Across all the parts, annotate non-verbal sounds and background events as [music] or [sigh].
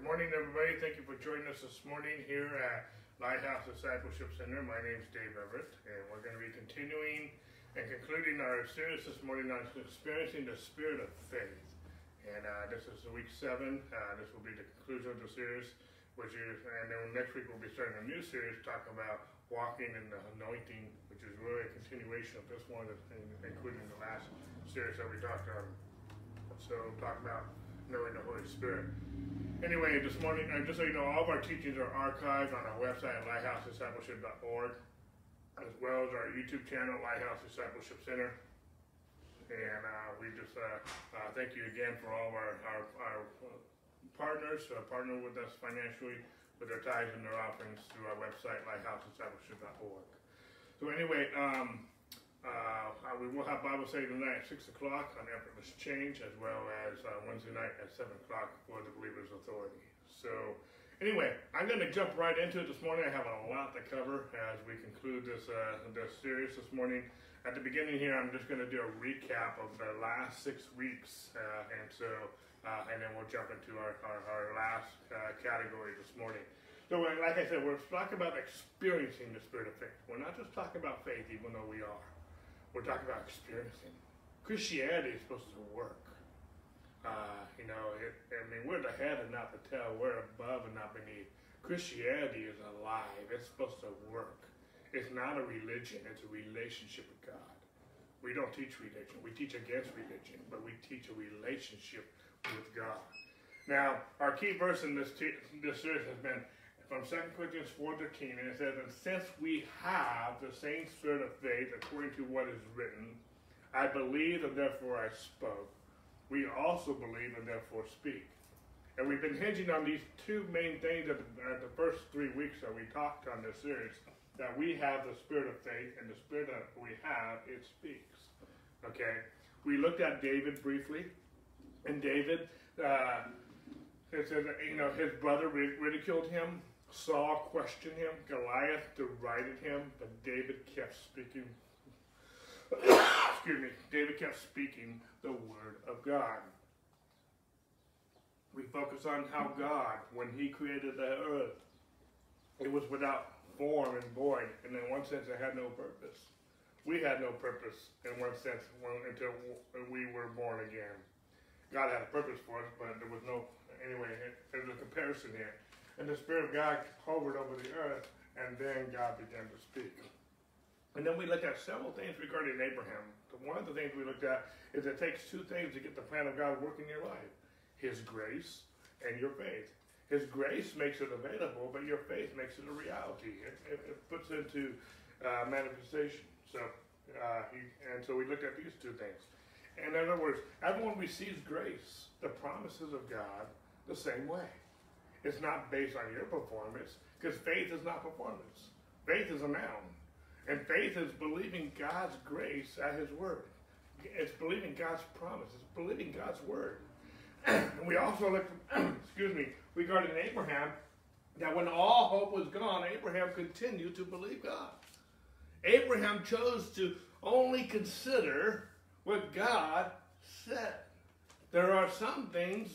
Good morning, everybody. Thank you for joining us this morning here at Lighthouse Discipleship Center. My name is Dave Everett, and we're going to be continuing and concluding our series this morning on experiencing the spirit of faith. And uh, this is week seven. Uh, this will be the conclusion of the series, which is, and then next week we'll be starting a new series talking about walking in the anointing, which is really a continuation of this one, including the last series that we talked on. So talk about knowing the Holy Spirit. Anyway, this morning, uh, just so you know, all of our teachings are archived on our website at lighthousediscipleship.org, as well as our YouTube channel, Lighthouse Discipleship Center. And uh, we just uh, uh thank you again for all of our, our, our partners who partner with us financially with their tithes and their offerings through our website, lighthousediscipleship.org. So anyway, um, uh, we will have Bible study tonight at 6 o'clock on effortless change, as well as uh, Wednesday night at 7 o'clock for the Believer's Authority. So, anyway, I'm going to jump right into it this morning. I have a lot to cover as we conclude this, uh, this series this morning. At the beginning here, I'm just going to do a recap of the last six weeks, uh, and so, uh, and then we'll jump into our, our, our last uh, category this morning. So, like I said, we're talking about experiencing the Spirit of faith. We're not just talking about faith, even though we are. We're talking about experiencing. Christianity is supposed to work. Uh, you know, it, I mean, we're the head and not the tail. We're above and not beneath. Christianity is alive. It's supposed to work. It's not a religion. It's a relationship with God. We don't teach religion. We teach against religion, but we teach a relationship with God. Now, our key verse in this, this series has been from 2 Corinthians 4.13, and it says, And since we have the same spirit of faith according to what is written, I believe and therefore I spoke. We also believe and therefore speak. And we've been hinging on these two main things at the, at the first three weeks that we talked on this series, that we have the spirit of faith, and the spirit that we have, it speaks. Okay? We looked at David briefly, and David, uh, it said, you know, his brother ridiculed him, Saul questioned him, Goliath derided him, but David kept speaking. [coughs] Excuse me. David kept speaking the word of God. We focus on how God, when He created the earth, it was without form and void, and in one sense, it had no purpose. We had no purpose in one sense until we were born again. God had a purpose for us, but there was no anyway. There's a comparison here. And the Spirit of God hovered over the earth, and then God began to speak. And then we looked at several things regarding Abraham. One of the things we looked at is it takes two things to get the plan of God working in your life His grace and your faith. His grace makes it available, but your faith makes it a reality. It, it, it puts into uh, manifestation. So, uh, he, and so we looked at these two things. And In other words, everyone receives grace, the promises of God, the same way. It's not based on your performance because faith is not performance. Faith is a noun. And faith is believing God's grace at His word. It's believing God's promise. It's believing God's word. [clears throat] and we also look, [clears throat] excuse me, regarding Abraham, that when all hope was gone, Abraham continued to believe God. Abraham chose to only consider what God said. There are some things,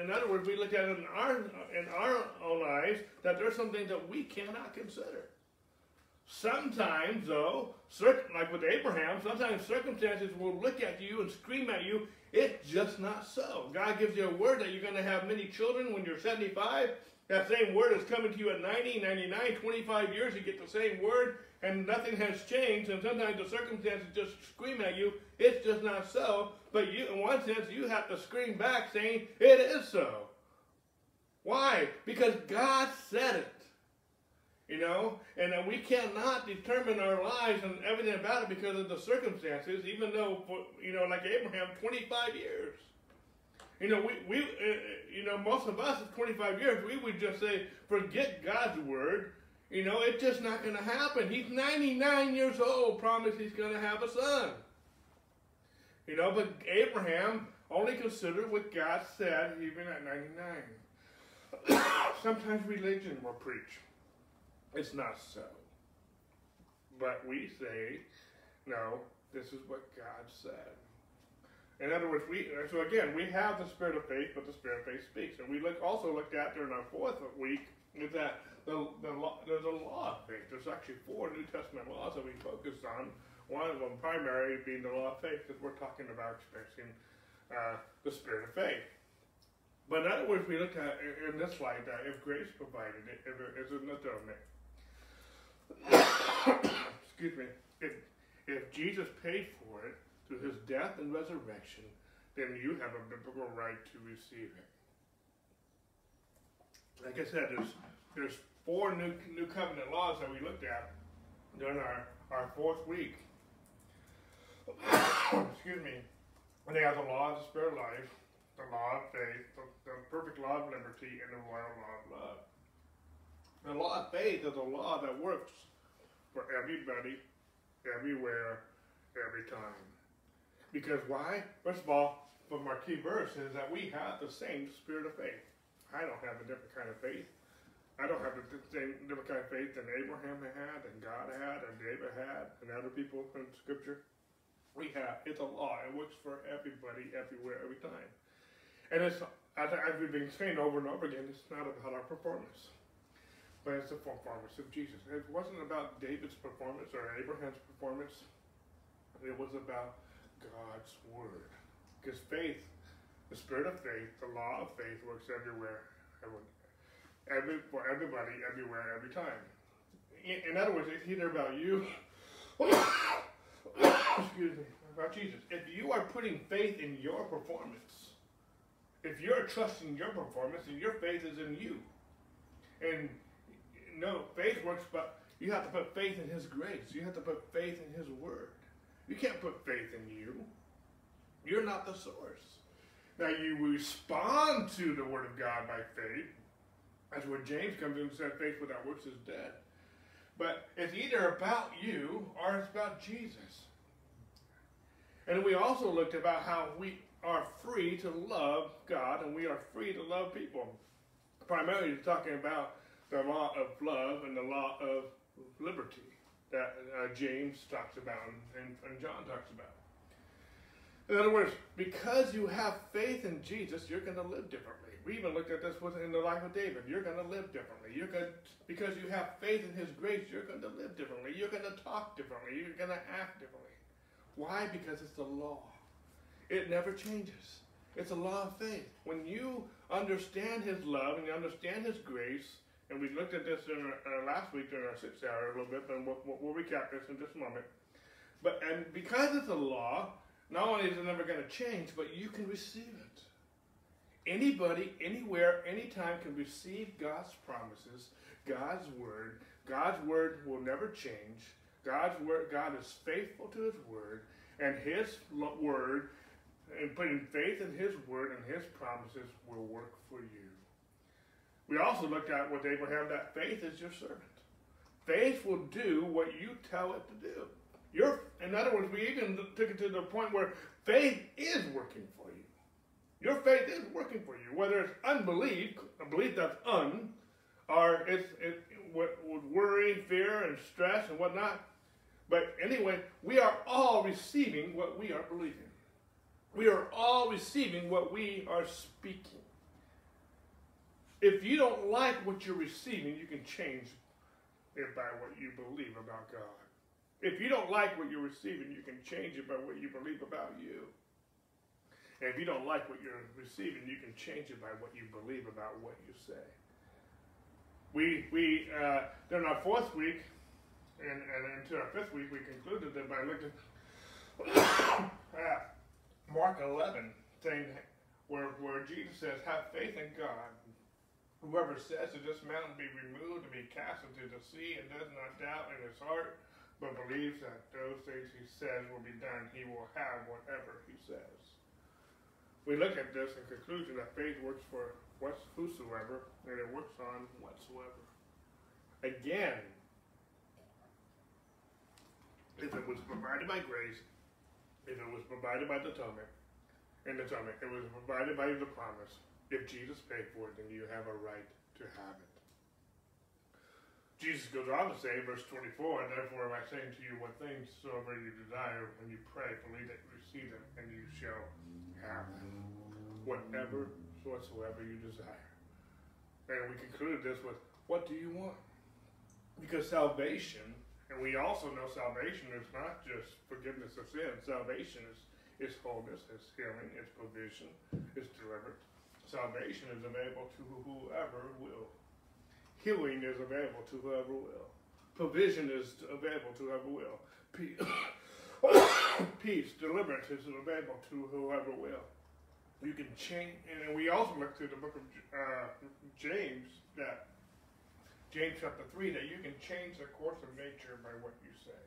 in other words, we look at in our, in our own eyes, that there are some things that we cannot consider. Sometimes, though, like with Abraham, sometimes circumstances will look at you and scream at you, it's just not so. God gives you a word that you're going to have many children when you're 75. That same word is coming to you at 90, 99, 25 years. You get the same word, and nothing has changed. And sometimes the circumstances just scream at you, it's just not so. But you, in one sense, you have to scream back saying, it is so. Why? Because God said it. You know, and that we cannot determine our lives and everything about it because of the circumstances, even though, for, you know, like Abraham, 25 years. You know, we, we uh, uh you know, most of us at 25 years, we would just say, forget God's word. You know, it's just not going to happen. He's 99 years old, promised he's going to have a son. You know, but Abraham only considered what God said even at 99. [coughs] Sometimes religion will preach. It's not so. But we say, no, this is what God said. In other words, we so again we have the spirit of faith, but the spirit of faith speaks. And we look also looked at during our fourth week is that the, the there's a law of faith. There's actually four New Testament laws that we focus on. One of them primary being the law of faith, because we're talking about experiencing uh, the spirit of faith. But in other words, we look at in this light that if grace provided it, if it is an atonement, [coughs] excuse me, if, if Jesus paid for it through his death and resurrection, then you have a biblical right to receive it. Like I said, there's there's four new new covenant laws that we looked at during our, our fourth week. [coughs] Excuse me. And they have the law of the spirit of life, the law of faith, the, the perfect law of liberty, and the royal law of love. The law of faith is a law that works for everybody, everywhere, every time. Because why? First of all, from our key verse is that we have the same spirit of faith. I don't have a different kind of faith. I don't have the same kind of faith that Abraham had, and God had, and David had, and other people in Scripture. We have. It's a law. It works for everybody, everywhere, every time. And it's, as, as we've been saying over and over again, it's not about our performance, but it's the performance of Jesus. It wasn't about David's performance or Abraham's performance. It was about God's word. Because faith, the spirit of faith, the law of faith works everywhere, every, for everybody, everywhere, every time. In, in other words, it's either about you [coughs] excuse me, about Jesus. If you are putting faith in your performance, if you're trusting your performance, and your faith is in you. And no, faith works, but you have to put faith in His grace. You have to put faith in His Word. You can't put faith in you. You're not the source. Now you respond to the Word of God by faith. That's where James comes in and says faith without works is dead. But it's either about you or it's about Jesus. And we also looked about how we are free to love God and we are free to love people. Primarily talking about the law of love and the law of liberty that uh, James talks about and, and John talks about. In other words, because you have faith in Jesus, you're going to live differently. We even looked at this in the life of David. You're going to live differently. You're going because you have faith in His grace. You're going to live differently. You're going to talk differently. You're going to act differently. Why? Because it's the law. It never changes. It's a law of faith. When you understand His love and you understand His grace, and we looked at this in our, uh, last week during our sixth hour a little bit, but we'll, we'll recap this in just a moment. But and because it's a law, not only is it never going to change, but you can receive it. Anybody, anywhere, anytime can receive God's promises, God's word. God's word will never change. God's word, God is faithful to His word, and His word, and putting faith in His word and His promises will work for you. We also looked at with Abraham that faith is your servant. Faith will do what you tell it to do. Your, in other words, we even took it to the point where faith is working for you. Your faith is working for you, whether it's unbelief, a belief that's un, or it's it, with worry, fear, and stress and whatnot. But anyway, we are all receiving what we are believing. We are all receiving what we are speaking. If you don't like what you're receiving, you can change it by what you believe about God. If you don't like what you're receiving, you can change it by what you believe about you. And if you don't like what you're receiving, you can change it by what you believe about what you say. We, we uh, during our fourth week, and, and into our fifth week, we concluded that by looking [coughs] at Mark 11, saying where, where Jesus says, Have faith in God. Whoever says to this mountain be removed and be cast into the sea and does not doubt in his heart, but believes that those things he says will be done, he will have whatever he says. We look at this in conclusion that faith works for whosoever, and it works on whatsoever. Again, if it was provided by grace, if it was provided by the atonement, and the atonement, it was provided by the promise. If Jesus paid for it, then you have a right to have it. Jesus goes on to say, verse 24, and therefore am I saying to you, what things soever you desire when you pray, believe that you receive them, and you shall Whatever whatsoever you desire. And we conclude this with, what do you want? Because salvation, and we also know salvation is not just forgiveness of sin. Salvation is, is wholeness, is healing, is provision, is deliverance. Salvation is available to whoever will. Healing is available to whoever will. Provision is available to whoever will. [coughs] Peace, deliverance is available to whoever will. You can change, and we also look through the book of uh, James that James chapter 3 that you can change the course of nature by what you say.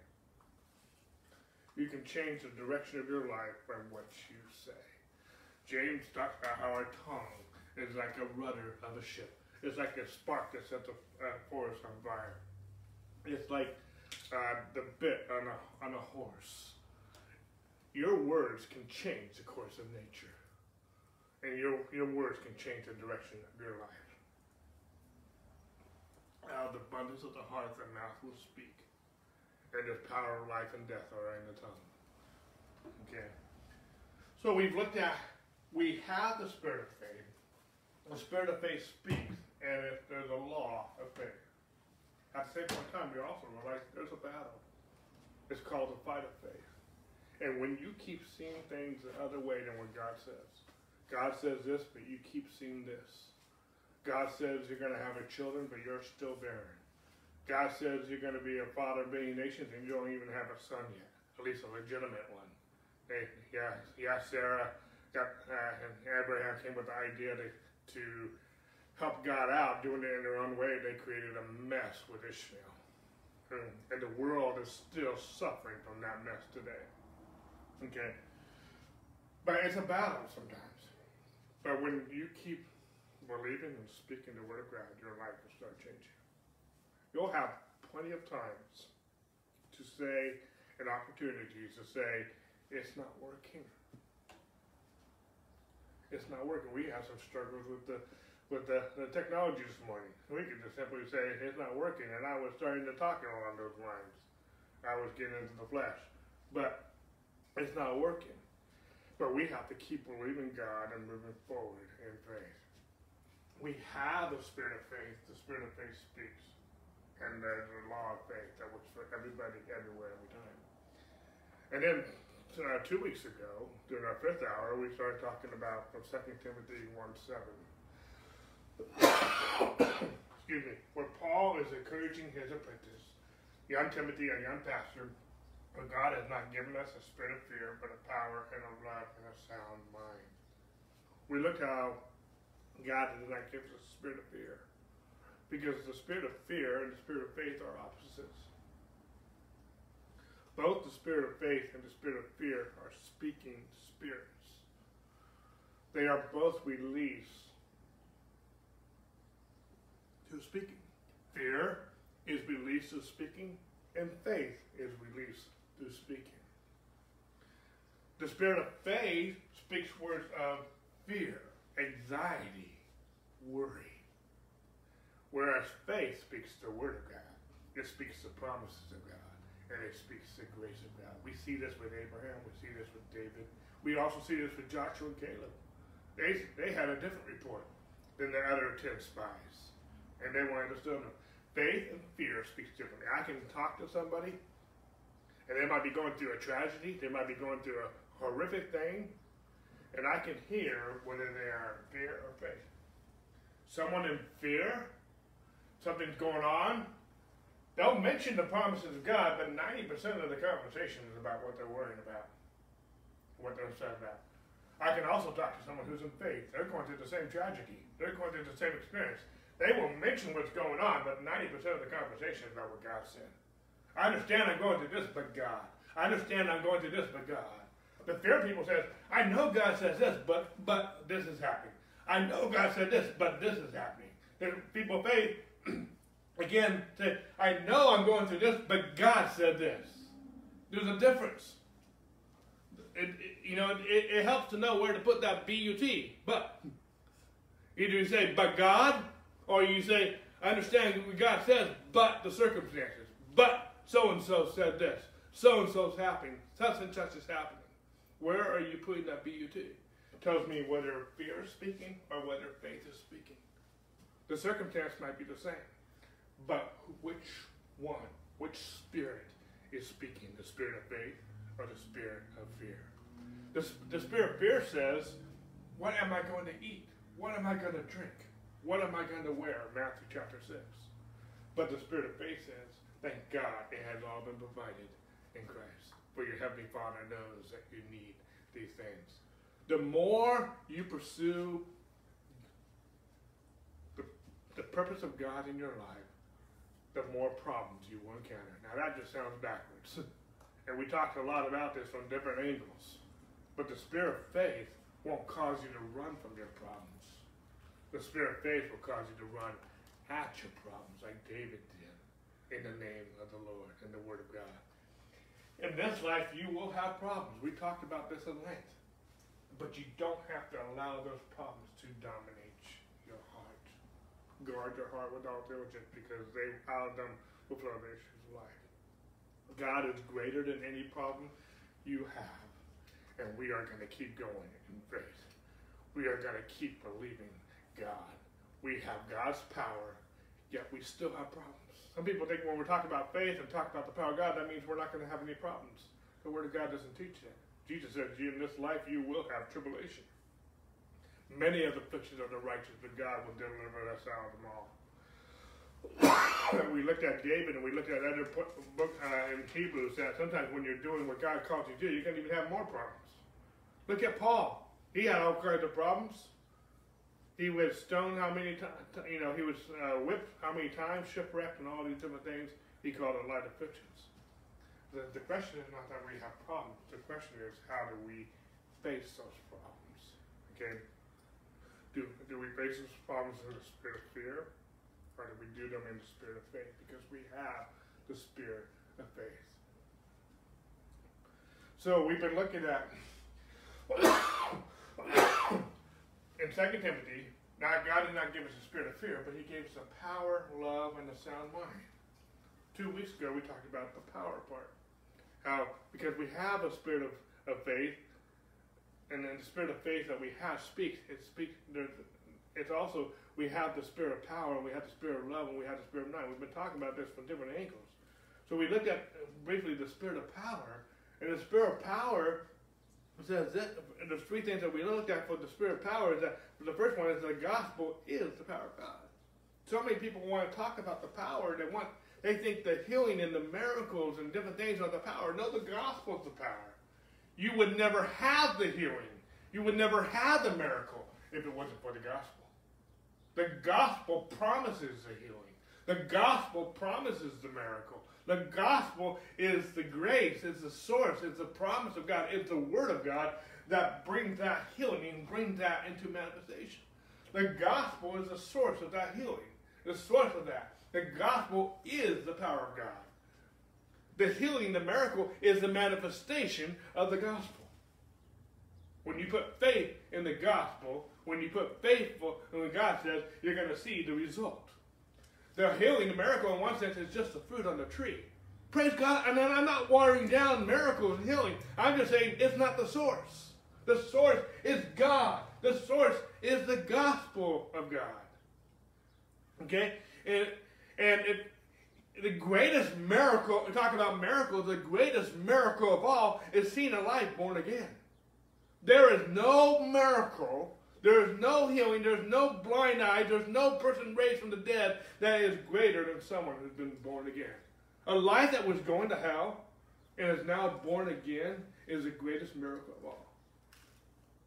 You can change the direction of your life by what you say. James talks about how our tongue is like a rudder of a ship. It's like a spark that sets a forest on fire. It's like uh, the bit on a, on a horse. Your words can change the course of nature. And your, your words can change the direction of your life. Out of the abundance of the heart, the mouth will speak. And the power of life and death are in the tongue. Okay. So we've looked at, we have the spirit of faith. The spirit of faith speaks and if there's a law of faith. At the same time, you also realize there's a battle. It's called the fight of faith. And when you keep seeing things the other way than what God says, God says this, but you keep seeing this. God says you're going to have a children, but you're still barren. God says you're going to be a father of many nations, and you don't even have a son yet, at least a legitimate one. They, yeah, yeah, Sarah got, uh, and Abraham came with the idea to, to help God out, doing it in their own way, they created a mess with Ishmael. And the world is still suffering from that mess today. Okay? But it's a battle sometimes. But when you keep believing and speaking the word of God, your life will start changing. You'll have plenty of times to say, and opportunities to say, it's not working. It's not working. We have some struggles with the with the, the technology this morning. We could just simply say it's not working, and I was starting to talk along those lines. I was getting into the flesh, but it's not working. But we have to keep believing God and moving forward in faith. We have the spirit of faith. The spirit of faith speaks, and there's a law of faith that works for everybody, everywhere, every time. And then uh, two weeks ago, during our fifth hour, we started talking about from 2 Timothy 1 7 [coughs] excuse me, where Paul is encouraging his apprentice, young Timothy, a young pastor, but God has not given us a spirit of fear, but a power and a love and a sound mind. We look how God does not give us a spirit of fear. Because the spirit of fear and the spirit of faith are opposites. Both the spirit of faith and the spirit of fear are speaking spirits. They are both released to speaking. Fear is released to speaking, and faith is released to speaking. The spirit of faith speaks words of fear, anxiety, worry. Whereas faith speaks the word of God. It speaks the promises of God. And it speaks the grace of God. We see this with Abraham. We see this with David. We also see this with Joshua and Caleb. They, they had a different report than the other ten spies and they were understood them. Faith and fear speaks differently. I can talk to somebody, and they might be going through a tragedy, they might be going through a horrific thing, and I can hear whether they are in fear or faith. Someone in fear, something's going on, they'll mention the promises of God, but 90% of the conversation is about what they're worrying about, what they're upset about. I can also talk to someone who's in faith. They're going through the same tragedy. They're going through the same experience. They will mention what's going on, but 90% of the conversation is about what God said. I understand I'm going through this, but God. I understand I'm going through this, but God. The fear people says, I know God says this, but but this is happening. I know God said this, but this is happening. Then people of faith [clears throat] again say, I know I'm going through this, but God said this. There's a difference. It, it, you know, it, it helps to know where to put that but. But either you say, but God, or you say, I understand what God says, but the circumstances. But so and so said this. So and so's happening. Such and such is happening. Where are you putting that BUT? It tells me whether fear is speaking or whether faith is speaking. The circumstance might be the same, but which one, which spirit is speaking? The spirit of faith or the spirit of fear? The, the spirit of fear says, What am I going to eat? What am I going to drink? What am I going to wear? Matthew chapter 6. But the spirit of faith says, Thank God it has all been provided in Christ. For your Heavenly Father knows that you need these things. The more you pursue the, the purpose of God in your life, the more problems you will encounter. Now that just sounds backwards. [laughs] and we talked a lot about this from different angles. But the spirit of faith won't cause you to run from your problems. The spirit of faith will cause you to run at your problems like David did in the name of the Lord and the Word of God. In this life, you will have problems. We talked about this at length. But you don't have to allow those problems to dominate your heart. Guard your heart with all diligence because they out of them will flow the issues of life. God is greater than any problem you have. And we are going to keep going in faith. We are going to keep believing God. We have God's power, yet we still have problems. Some people think when we're talking about faith and talk about the power of God, that means we're not going to have any problems. The Word of God doesn't teach that. Jesus said, in this life you will have tribulation. Many of the afflictions of the righteous, but God will deliver us out of them all. [coughs] we looked at David and we looked at other book uh, in Hebrews that sometimes when you're doing what God calls you to do, you can even have more problems. Look at Paul. He had all kinds of problems. He was stoned how many times? You know, he was uh, whipped how many times, shipwrecked, and all these different things. He called it light afflictions. The, the question is not that we have problems. The question is how do we face those problems? Okay? Do, do we face those problems in the spirit of fear? Or do we do them in the spirit of faith? Because we have the spirit of faith. So we've been looking at [coughs] [coughs] in 2 Timothy, now God did not give us a spirit of fear, but he gave us a power, love, and a sound mind. Two weeks ago, we talked about the power part. How, because we have a spirit of, of faith, and then the spirit of faith that we have speaks, it speaks, it's also, we have the spirit of power, and we have the spirit of love, and we have the spirit of mind. We've been talking about this from different angles. So we looked at briefly the spirit of power, and the spirit of power says that the three things that we looked at for the spirit of power is that the first one is the gospel is the power of God. So many people want to talk about the power. They want they think the healing and the miracles and different things are the power. No, the gospel is the power. You would never have the healing. You would never have the miracle if it wasn't for the gospel. The gospel promises the healing. The gospel promises the miracle. The gospel is the grace, it's the source, it's the promise of God, it's the word of God that brings that healing and brings that into manifestation. The gospel is the source of that healing, the source of that. The gospel is the power of God. The healing, the miracle, is the manifestation of the gospel. When you put faith in the gospel, when you put faithful what God says, you're going to see the result. The healing, the miracle, in one sense, is just the fruit on the tree. Praise God. And I'm not watering down miracles and healing. I'm just saying it's not the source. The source is God. The source is the gospel of God. Okay? And, and it, the greatest miracle, we talk about miracles, the greatest miracle of all is seeing a life born again. There is no miracle there is no healing. There's no blind eye. There's no person raised from the dead that is greater than someone who's been born again. A life that was going to hell and is now born again is the greatest miracle of all.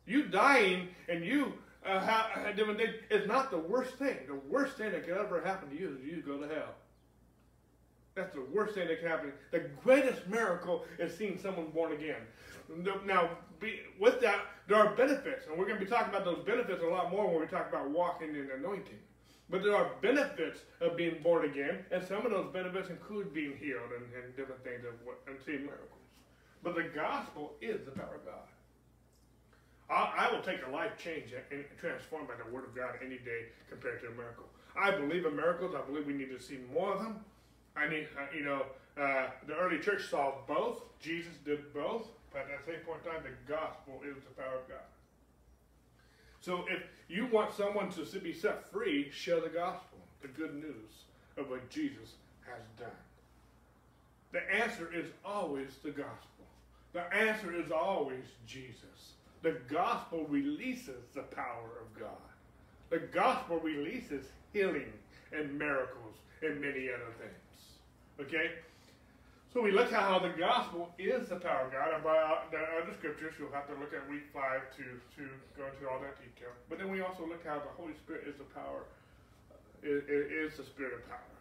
You dying and you uh, is not the worst thing. The worst thing that could ever happen to you is you go to hell. That's the worst thing that can happen. The greatest miracle is seeing someone born again. Now, be, with that, there are benefits, and we're going to be talking about those benefits a lot more when we talk about walking in anointing. But there are benefits of being born again, and some of those benefits include being healed and, and different things and, and seeing miracles. But the gospel is the power of God. I, I will take a life change and transformed by the Word of God any day compared to a miracle. I believe in miracles. I believe we need to see more of them. I need, uh, you know, uh, the early church saw both. Jesus did both. But at the same point in time, the gospel is the power of God. So if you want someone to be set free, share the gospel, the good news of what Jesus has done. The answer is always the gospel. The answer is always Jesus. The gospel releases the power of God. The gospel releases healing and miracles and many other things. Okay? So we look at how the gospel is the power of God, and by the uh, other scriptures, you'll have to look at week five to, to go into all that detail. But then we also look how the Holy Spirit is the power, uh, is, is the spirit of power.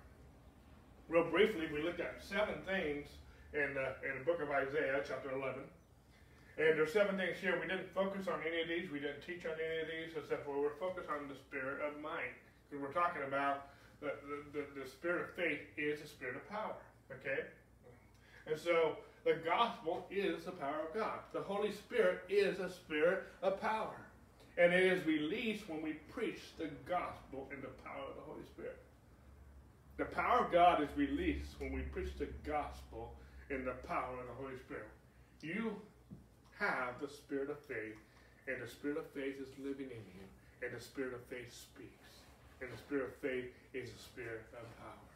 Real briefly, we looked at seven things in the, in the book of Isaiah, chapter 11. And there's seven things here. We didn't focus on any of these. We didn't teach on any of these, except for we're focused on the spirit of might. Because we're talking about the, the, the, the spirit of faith is the spirit of power. Okay? And so the gospel is the power of God. The Holy Spirit is a spirit of power. And it is released when we preach the gospel in the power of the Holy Spirit. The power of God is released when we preach the gospel in the power of the Holy Spirit. You have the spirit of faith, and the spirit of faith is living in you, and the spirit of faith speaks. And the spirit of faith is the spirit of power.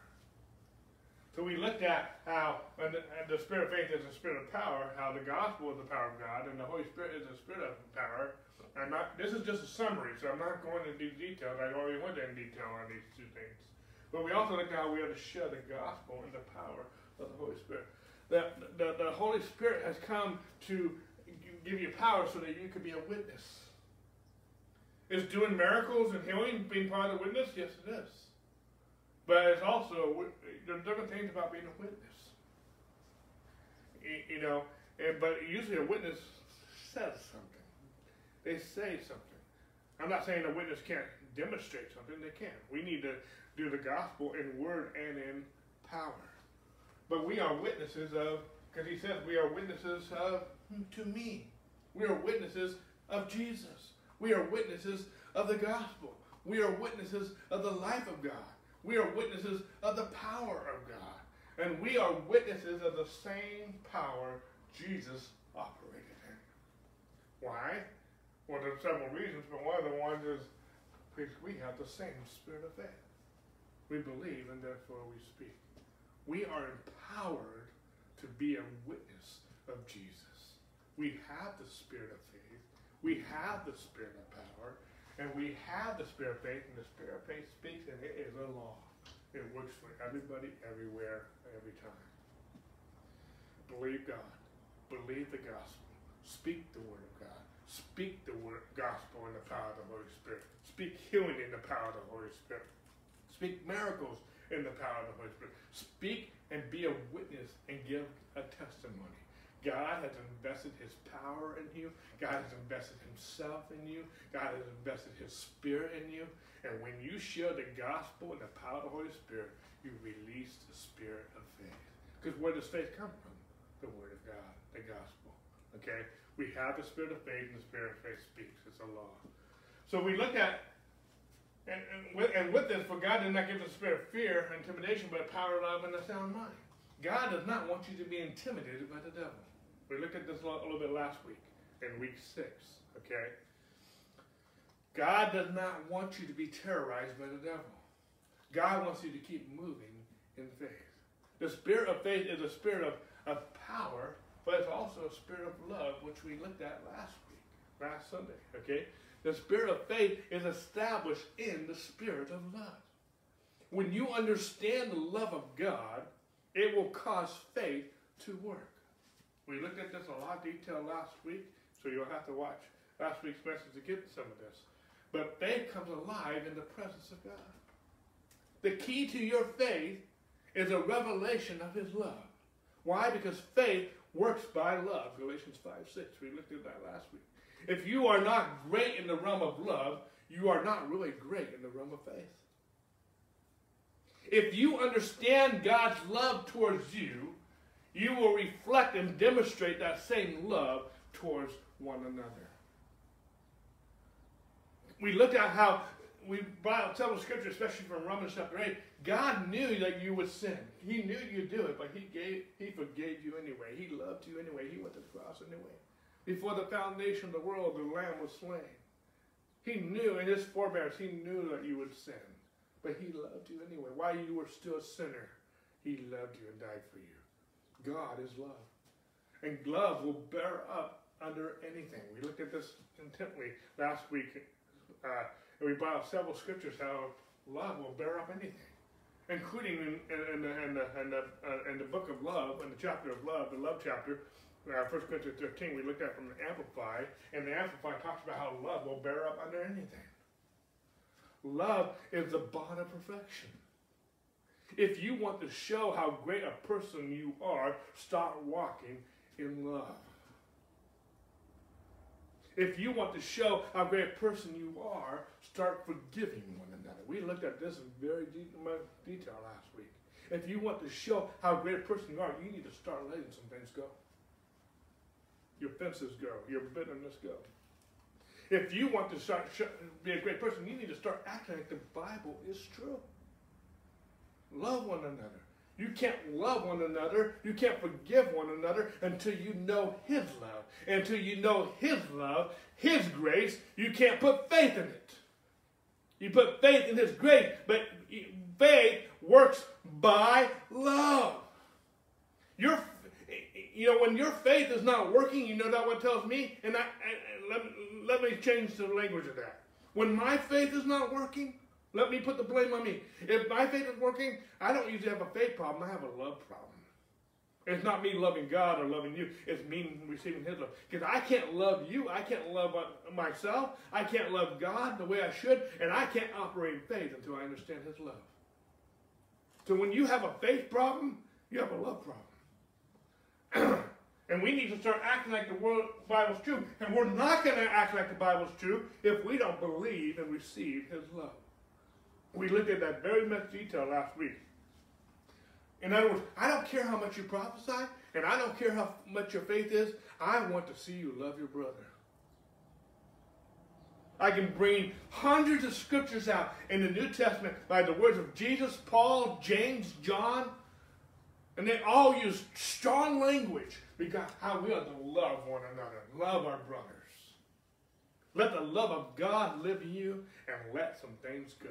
So we looked at how and the, and the, spirit of faith is the spirit of power, how the gospel is the power of God, and the Holy Spirit is the spirit of power. I'm not, this is just a summary, so I'm not going into details. I already went into detail on these two things. But we also looked at how we have to share the gospel and the power of the Holy Spirit. That the, the Holy Spirit has come to give you power so that you can be a witness. Is doing miracles and healing being part of the witness? Yes, it is. But it's also there's different things about being a witness. You know, but usually a witness says something. They say something. I'm not saying a witness can't demonstrate something. They can. We need to do the gospel in word and in power. But we are witnesses of, because he says we are witnesses of to me. We are witnesses of Jesus. We are witnesses of the gospel. We are witnesses of the life of God. We are witnesses of the power of God. And we are witnesses of the same power Jesus operated in. Why? Well, there's several reasons, but one of the ones is because we have the same spirit of faith. We believe and therefore we speak. We are empowered to be a witness of Jesus. We have the spirit of faith. We have the spirit of power. And we have the spirit of faith, and the spirit of faith speaks, and it is a law. It works for everybody, everywhere, every time. Believe God. Believe the gospel. Speak the word of God. Speak the word gospel in the power of the Holy Spirit. Speak healing in the power of the Holy Spirit. Speak miracles in the power of the Holy Spirit. Speak and be a witness and give a testimony. God has invested his power in you. God has invested himself in you. God has invested his spirit in you. And when you share the gospel and the power of the Holy Spirit, you release the spirit of faith. Because where does faith come from? The word of God, the gospel. Okay? We have the spirit of faith, and the spirit of faith speaks. It's a law. So we look at, and, and, with, and with this, for God did not give us a spirit of fear, intimidation, but power, of love, and a sound mind. God does not want you to be intimidated by the devil. We looked at this a little bit last week in week six, okay? God does not want you to be terrorized by the devil. God wants you to keep moving in faith. The spirit of faith is a spirit of, of power, but it's also a spirit of love, which we looked at last week, last Sunday, okay? The spirit of faith is established in the spirit of love. When you understand the love of God, it will cause faith to work. We looked at this in a lot of detail last week, so you'll have to watch last week's message to get some of this. But faith comes alive in the presence of God. The key to your faith is a revelation of his love. Why? Because faith works by love. Galatians 5 6. We looked at that last week. If you are not great in the realm of love, you are not really great in the realm of faith. If you understand God's love towards you, you will reflect and demonstrate that same love towards one another. we looked at how we brought out several scriptures, especially from Romans chapter 8. God knew that you would sin. He knew you'd do it, but He gave He forgave you anyway. He loved you anyway. He went to the cross anyway. Before the foundation of the world, the Lamb was slain. He knew in his forbearance, he knew that you would sin. But he loved you anyway. While you were still a sinner, he loved you and died for you. God is love. And love will bear up under anything. We looked at this intently last week. Uh, and we brought out several scriptures how love will bear up anything, including in, in, the, in, the, in, the, uh, in the book of love, in the chapter of love, the love chapter, uh, 1 Corinthians 13, we looked at from the Amplify, and the Amplify talks about how love will bear up under anything. Love is the bond of perfection. If you want to show how great a person you are, start walking in love. If you want to show how great a person you are, start forgiving one another. We looked at this in very detail last week. If you want to show how great a person you are, you need to start letting some things go. Your fences go, your bitterness go. If you want to start be a great person, you need to start acting like the Bible is true. Love one another. You can't love one another, you can't forgive one another until you know His love. Until you know His love, His grace, you can't put faith in it. You put faith in His grace, but faith works by love. Your you know, when your faith is not working, you know that what tells me? And, I, let, let me change the language of that. When my faith is not working, let me put the blame on me. If my faith is working, I don't usually have a faith problem. I have a love problem. It's not me loving God or loving you. It's me receiving His love. Because I can't love you. I can't love myself. I can't love God the way I should. And I can't operate in faith until I understand His love. So when you have a faith problem, you have a love problem. [clears throat] and we need to start acting like the Bible's true. And we're not going to act like the Bible's true if we don't believe and receive His love. We looked at that very much detail last week. In other words, I don't care how much you prophesy, and I don't care how much your faith is. I want to see you love your brother. I can bring hundreds of scriptures out in the New Testament by the words of Jesus, Paul, James, John, and they all use strong language because how we are to love one another, love our brothers. Let the love of God live in you and let some things go.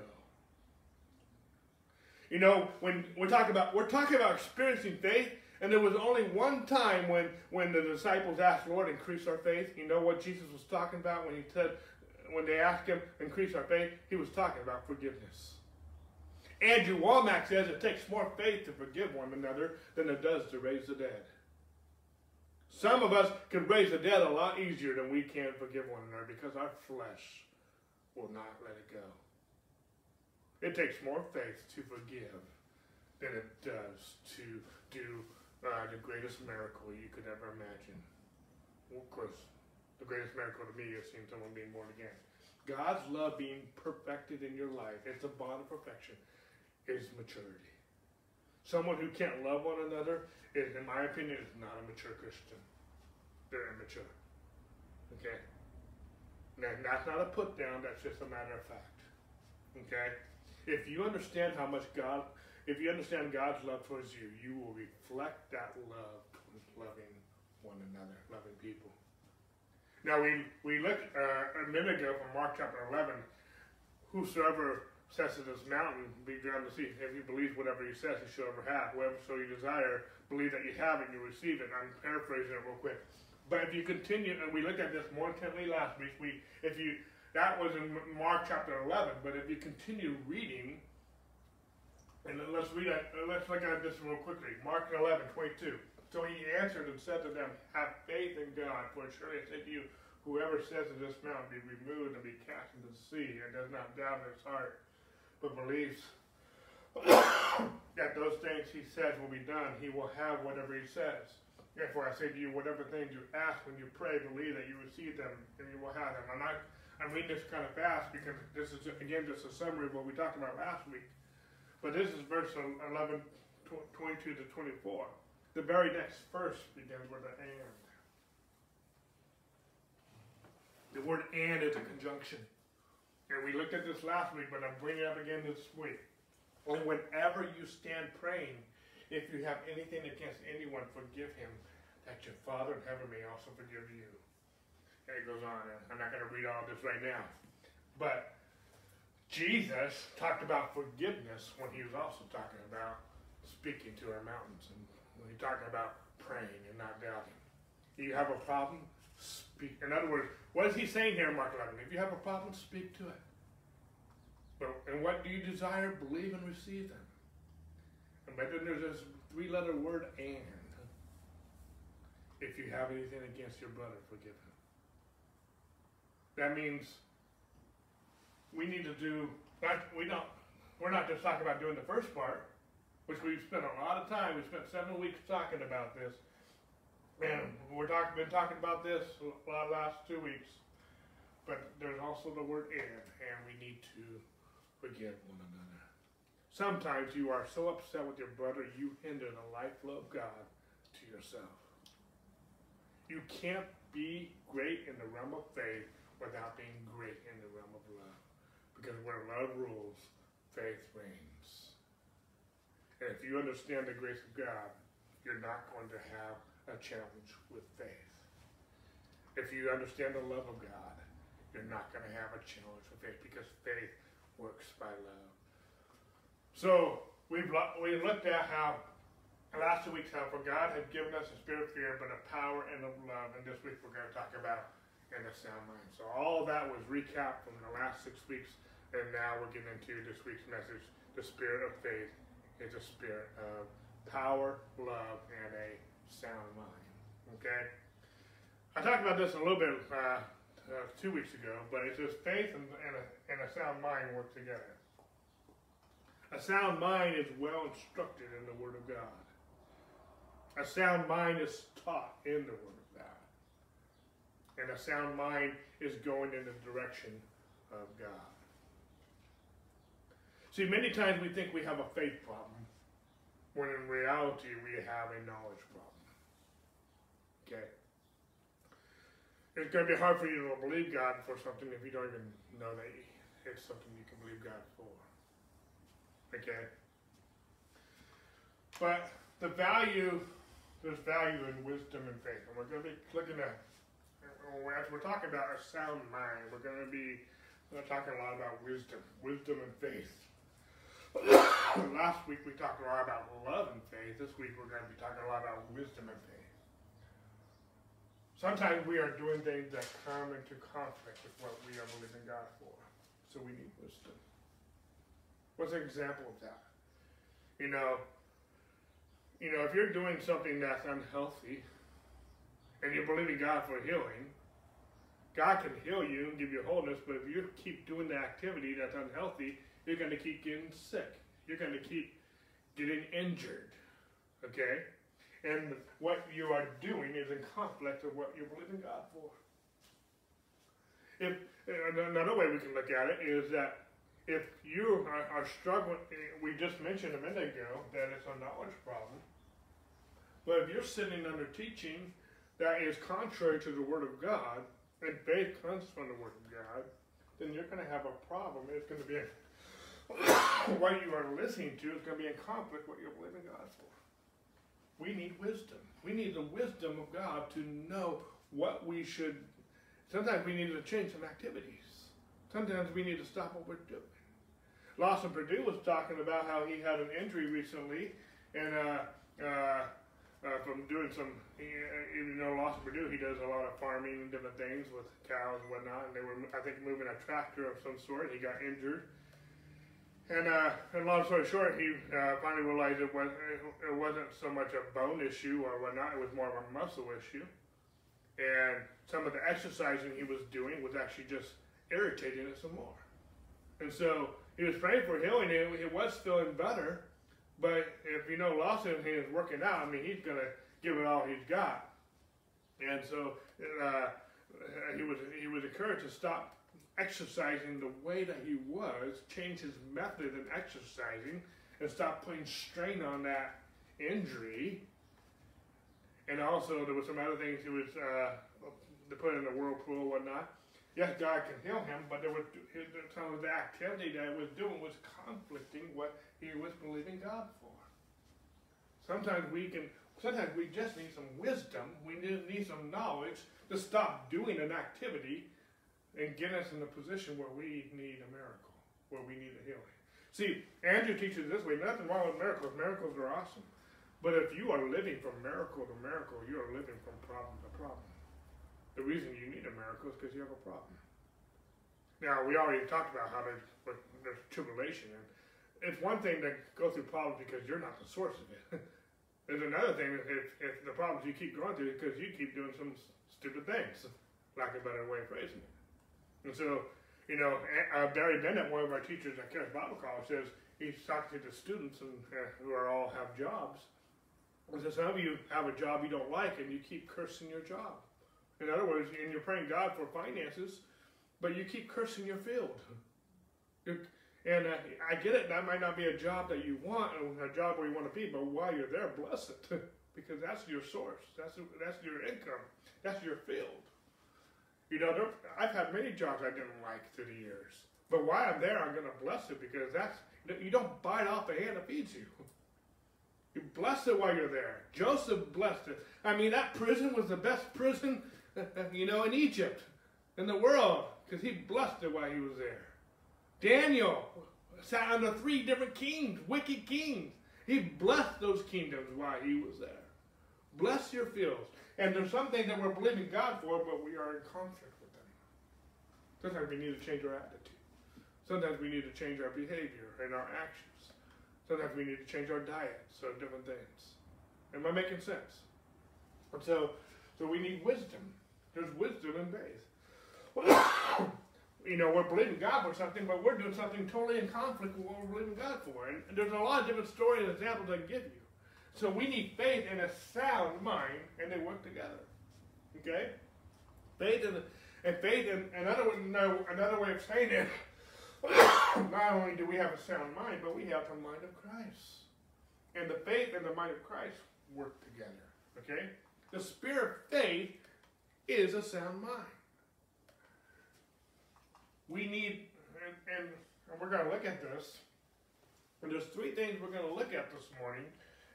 You know, when we're talking about we're talking about experiencing faith, and there was only one time when when the disciples asked Lord, increase our faith. You know what Jesus was talking about when he said when they asked him, increase our faith, he was talking about forgiveness. Andrew Wommack says it takes more faith to forgive one another than it does to raise the dead. Some of us can raise the dead a lot easier than we can forgive one another because our flesh will not let it go. It takes more faith to forgive than it does to do uh, the greatest miracle you could ever imagine. Well, of course, the greatest miracle to me is seeing someone being born again. God's love being perfected in your life. It's a bond of perfection is maturity. Someone who can't love one another, is, in my opinion, is not a mature Christian. They're immature. Okay? Now, that's not a put down, that's just a matter of fact. Okay? If you understand how much God, if you understand God's love towards you, you will reflect that love loving one another, loving people. Now, we, we looked uh, a minute ago from Mark chapter 11, whosoever says to this mountain, be down to see. If you believe whatever he says, he shall ever have. Whatever so you desire, believe that you have it, you receive it. I'm paraphrasing it real quick. But if you continue, and we looked at this more intently last week, we if you that was in Mark chapter 11. But if you continue reading, and let's read it, uh, let's look at this real quickly. Mark 11, 22. So he answered and said to them, Have faith in God, for surely I say to you, whoever says to this mountain, Be removed and be cast into the sea, and does not doubt in his heart but believes [coughs] that those things he says will be done, he will have whatever he says. Therefore, I say to you, whatever things you ask when you pray, believe that you receive them and you will have them. I'm not, I'm reading this kind of fast because this is, again, just a summary of what we talked about last week. But this is verse 11, 22 to 24. The very next verse begins with an and. The word and is a conjunction. And we looked at this last week, but I'm bringing it up again this week. And whenever you stand praying, if you have anything against anyone, forgive him, that your Father in heaven may also forgive you. It goes on. I'm not going to read all this right now. But Jesus talked about forgiveness when he was also talking about speaking to our mountains and when he talking about praying and not doubting. You have a problem? Speak. In other words, what is he saying here in Mark 11? If you have a problem, speak to it. But, and what do you desire? Believe and receive them. And but then there's this three letter word and. If you have anything against your brother, forgive him. That means we need to do we don't we're not just talking about doing the first part, which we've spent a lot of time. We spent seven weeks talking about this. And we're talking been talking about this for the last two weeks. But there's also the word and, and we need to forgive one another. Sometimes you are so upset with your brother you hinder the life of God to yourself. You can't be great in the realm of faith without being great in the realm of love. Because where love rules, faith reigns. And if you understand the grace of God, you're not going to have a challenge with faith. If you understand the love of God, you're not going to have a challenge with faith because faith works by love. So we've we looked at how last weeks how for God had given us a spirit of fear, but a power and of love. And this week we're going to talk about in a sound mind. So all that was recapped from the last six weeks and now we're getting into this week's message. The spirit of faith is a spirit of power, love, and a sound mind. Okay? I talked about this a little bit uh, uh, two weeks ago, but it says faith and, and, a, and a sound mind work together. A sound mind is well instructed in the Word of God. A sound mind is taught in the Word. And a sound mind is going in the direction of God. See, many times we think we have a faith problem, when in reality we have a knowledge problem. Okay? It's going to be hard for you to believe God for something if you don't even know that it's something you can believe God for. Okay? But the value, there's value in wisdom and faith. And we're going to be looking at, as we're talking about a sound mind, we're going to be talking a lot about wisdom, wisdom and faith. [coughs] Last week we talked a lot about love and faith. This week we're going to be talking a lot about wisdom and faith. Sometimes we are doing things that come into conflict with what we are believing God for. So we need wisdom. What's an example of that? You know, you know, if you're doing something that's unhealthy and you're believing God for healing, God can heal you and give you wholeness, but if you keep doing the activity that's unhealthy, you're going to keep getting sick. You're going to keep getting injured. Okay? And what you are doing is in conflict with what you're believing God for. If another way we can look at it is that if you are, are struggling, we just mentioned a minute ago that it's a knowledge problem. But if you're sitting under teaching that is contrary to the Word of God, and faith comes from the Word of God, then you're going to have a problem. It's going to be a [coughs] what you are listening to is going to be in conflict with what you're believing God for. We need wisdom. We need the wisdom of God to know what we should. Sometimes we need to change some activities. Sometimes we need to stop what we're doing. Lawson Purdue was talking about how he had an injury recently, and uh, uh, uh, from doing some, you know, Lawson Perdue, he does a lot of farming and different things with cows and whatnot. And they were, I think, moving a tractor of some sort. He got injured and, uh, and long story short, he uh, finally realized it, was, it wasn't so much a bone issue or whatnot, it was more of a muscle issue. And some of the exercising he was doing was actually just irritating it some more. And so he was praying for healing, and it was feeling better. But if you know Lawson, he is working out, I mean, he's going to give it all he's got. And so uh, he was he was encouraged to stop exercising the way that he was, change his method in exercising, and stop putting strain on that injury. And also, there was some other things he was uh, to put in the whirlpool and whatnot. Yes, God can heal him, but there was some of the activity that he was doing was conflicting what he was believing God for. Sometimes we can, sometimes we just need some wisdom. We need, need some knowledge to stop doing an activity and get us in a position where we need a miracle, where we need a healing. See, Andrew teaches this way: nothing wrong with miracles. Miracles are awesome, but if you are living from miracle to miracle, you are living from problem to problem. The reason you need a miracle is because you have a problem. Now, we already talked about how there's, there's tribulation, and it's one thing to go through problems because you're not the source of it. [laughs] there's another thing if, if the problems you keep going through because you keep doing some stupid things, lack of a better way of phrasing it. And so, you know, uh, Barry Bennett, one of our teachers at Charis Bible College, says he's talking to the students and uh, who are all have jobs. He says some of you have a job you don't like and you keep cursing your job. In other words, and you're praying God for finances, but you keep cursing your field. and uh, I get it, that might not be a job that you want, a job where you want to be, but while you're there, bless it. [laughs] because that's your source. That's, that's your income. That's your field. You know, I've had many jobs I didn't like through the years. But while I'm there, I'm going to bless it because that's, you don't bite off the hand that feeds you. You bless it while you're there. Joseph blessed it. I mean, that prison was the best prison [laughs] you know, in Egypt, in the world, because he blessed it while he was there. Daniel sat under three different kings, wicked kings. He blessed those kingdoms while he was there. Bless your fields. And there's some things that we're believing God for, but we are in conflict with them. Sometimes we need to change our attitude. Sometimes we need to change our behavior and our actions. Sometimes we need to change our diet, so different things. Am I making sense? And so, so we need wisdom. There's wisdom in faith. [coughs] you know, we're believing God for something, but we're doing something totally in conflict with what we're believing God for. And, there's a lot of different stories and examples I can give you. So we need faith and a sound mind, and they work together. Okay? Faith and, and faith, and another, no, another way of saying it, [coughs] not only do we have a sound mind, but we have the mind of Christ. And the faith and the mind of Christ work together. Okay? The spirit of faith is a sound mind. We need, and, and we're going to look at this, and there's three things we're going to look at this morning.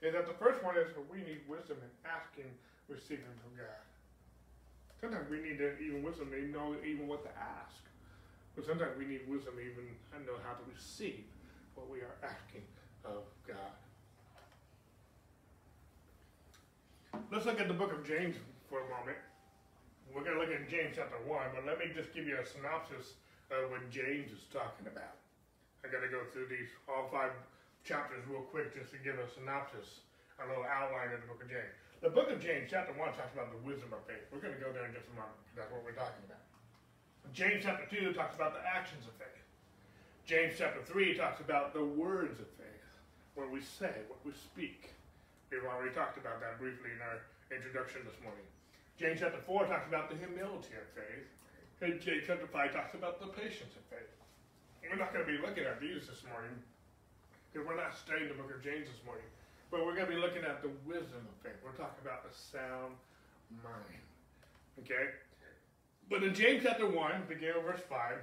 And that the first one is we need wisdom in asking, receiving from God. Sometimes we need to, even wisdom to know even what to ask. But sometimes we need wisdom even to know how to receive what we are asking of God. Let's look at the book of James for a moment we're going to look at James chapter 1, but let me just give you a synopsis of what James is talking about. I got to go through these, all five chapters real quick just to give a synopsis, a little outline of the book of James. The book of James, chapter 1, talks about the wisdom of faith. We're going to go there in just a moment. That's what we're talking about. James chapter 2 talks about the actions of faith. James chapter 3 talks about the words of faith, what we say, what we speak. We've already talked about that briefly in our introduction this morning. James chapter 4 talks about the humility of faith. And James chapter 5 talks about the patience of faith. We're not going to be looking at these this morning because we're not studying the book of James this morning. But we're going to be looking at the wisdom of faith. We're talking about the sound mind. Okay? But in James chapter 1, beginning verse 5,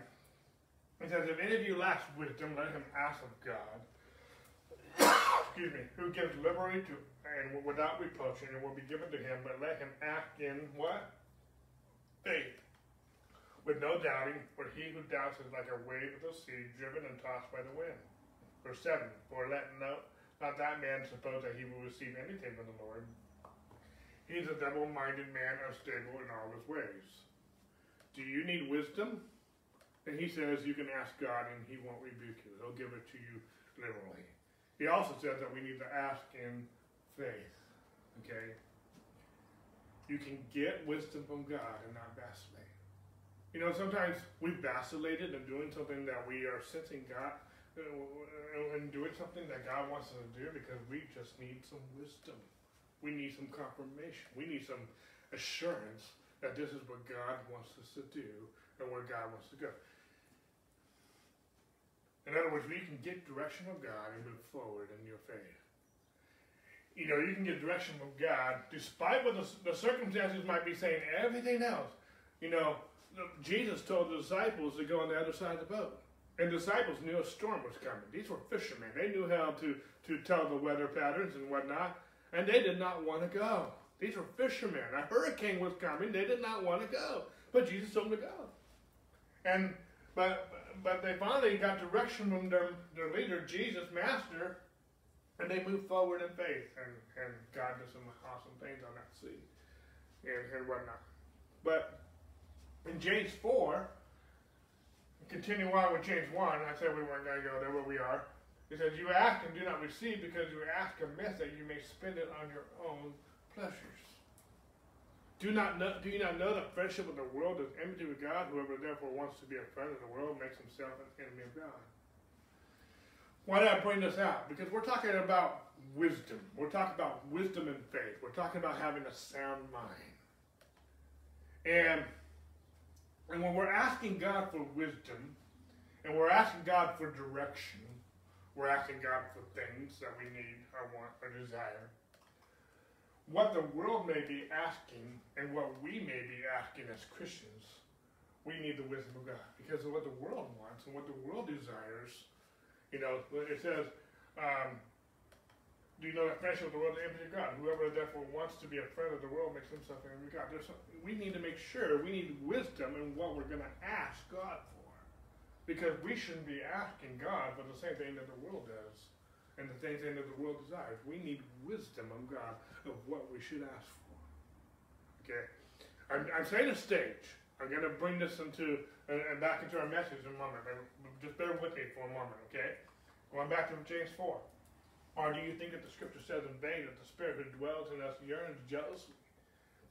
it says, If any of you lacks wisdom, let him ask of God, [coughs] excuse me, who gives liberally to and without and it will be given to him, but let him act in what? Faith. With no doubting, for he who doubts is like a wave of the sea, driven and tossed by the wind. Verse 7 For let no, not that man suppose that he will receive anything from the Lord. He is a double minded man, unstable in all his ways. Do you need wisdom? And he says you can ask God and he won't rebuke you. He'll give it to you liberally. He also says that we need to ask in faith. Okay? You can get wisdom from God and not vacillate. You know, sometimes we've vacillated in doing something that we are sensing God uh, and doing something that God wants us to do because we just need some wisdom. We need some confirmation. We need some assurance that this is what God wants us to do and where God wants to go. In other words, we can get direction of God and move forward in your faith you know, you can get direction from God, despite what the, the circumstances might be saying, everything else. You know, Jesus told the disciples to go on the other side of the boat. And disciples knew a storm was coming. These were fishermen. They knew how to, to tell the weather patterns and whatnot, and they did not want to go. These were fishermen. A hurricane was coming. They did not want to go. But Jesus told them to go. And but but they finally got direction from their, their leader, Jesus, Master, and they move forward in faith. And, and God does some awesome things on that sea and, and whatnot. But in James 4, continue on with James 1, I said we weren't going to go there where we are. It says, You ask and do not receive because you ask amiss that you may spend it on your own pleasures. Do not know, do you not know that friendship with the world is enmity with God? Whoever therefore wants to be a friend of the world makes himself an enemy of God. Why did I bring this out? Because we're talking about wisdom. We're talking about wisdom and faith. We're talking about having a sound mind. And, and when we're asking God for wisdom, and we're asking God for direction, we're asking God for things that we need, or want, or desire. What the world may be asking, and what we may be asking as Christians, we need the wisdom of God. Because of what the world wants and what the world desires, you know, it says, um, do you know that friendship with the world is enmity of God? Whoever therefore wants to be a friend of the world makes himself an enemy of God. Some, we need to make sure we need wisdom in what we're going to ask God for. Because we shouldn't be asking God for the same thing that the world does and the same thing that the world desires. We need wisdom of God of what we should ask for. Okay? I'm, I'm saying a stage. I'm going to bring this into and, and back into our message in a moment. Just bear with me for a moment, okay? Going back to James 4. Or do you think that the scripture says in vain that the Spirit who dwells in us yearns jealously?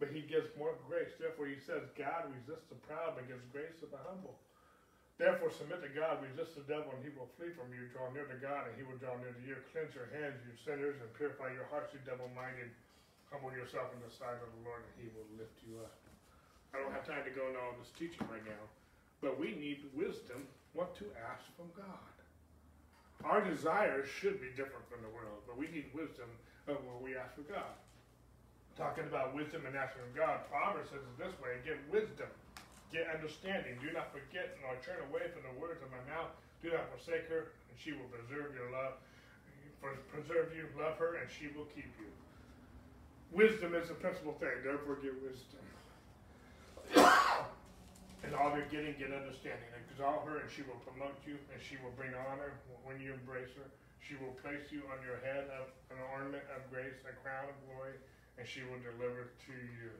But he gives more grace. Therefore, he says, God resists the proud, but gives grace to the humble. Therefore, submit to God, resist the devil, and he will flee from you. Draw near to God, and he will draw near to you. Cleanse your hands, you sinners, and purify your hearts, you double minded. Humble yourself in the sight of the Lord, and he will lift you up. I don't have time to go into all this teaching right now, but we need wisdom what to ask from God. Our desires should be different from the world, but we need wisdom of what we ask for God. Talking about wisdom and asking from God, Proverbs says it this way get wisdom, get understanding. Do not forget nor turn away from the words of my mouth. Do not forsake her, and she will preserve your love. Preserve you, love her, and she will keep you. Wisdom is the principal thing, therefore get wisdom. And all you're getting, get understanding. Exalt her, and she will promote you, and she will bring honor when you embrace her. She will place you on your head of an ornament of grace, a crown of glory, and she will deliver to you.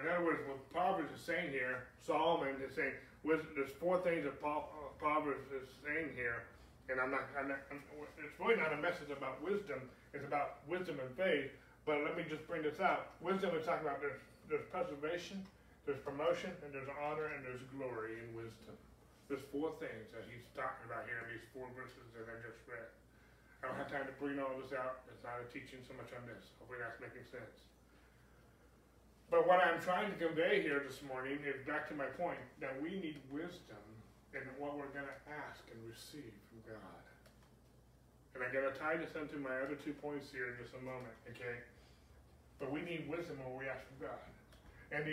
In other words, what Proverbs is saying here, Solomon is saying, there's four things that uh, Proverbs is saying here, and I'm not, I'm not I'm, it's really not a message about wisdom, it's about wisdom and faith, but let me just bring this out. Wisdom is talking about there's, there's preservation, there's promotion, and there's honor, and there's glory and wisdom. There's four things that he's talking about here in these four verses that I just read. I don't have time to bring all this out. It's not a teaching so much on this. Hopefully that's making sense. But what I'm trying to convey here this morning is back to my point that we need wisdom in what we're going to ask and receive from God. And I'm going to tie this into my other two points here in just a moment, okay? But we need wisdom when we ask from God. And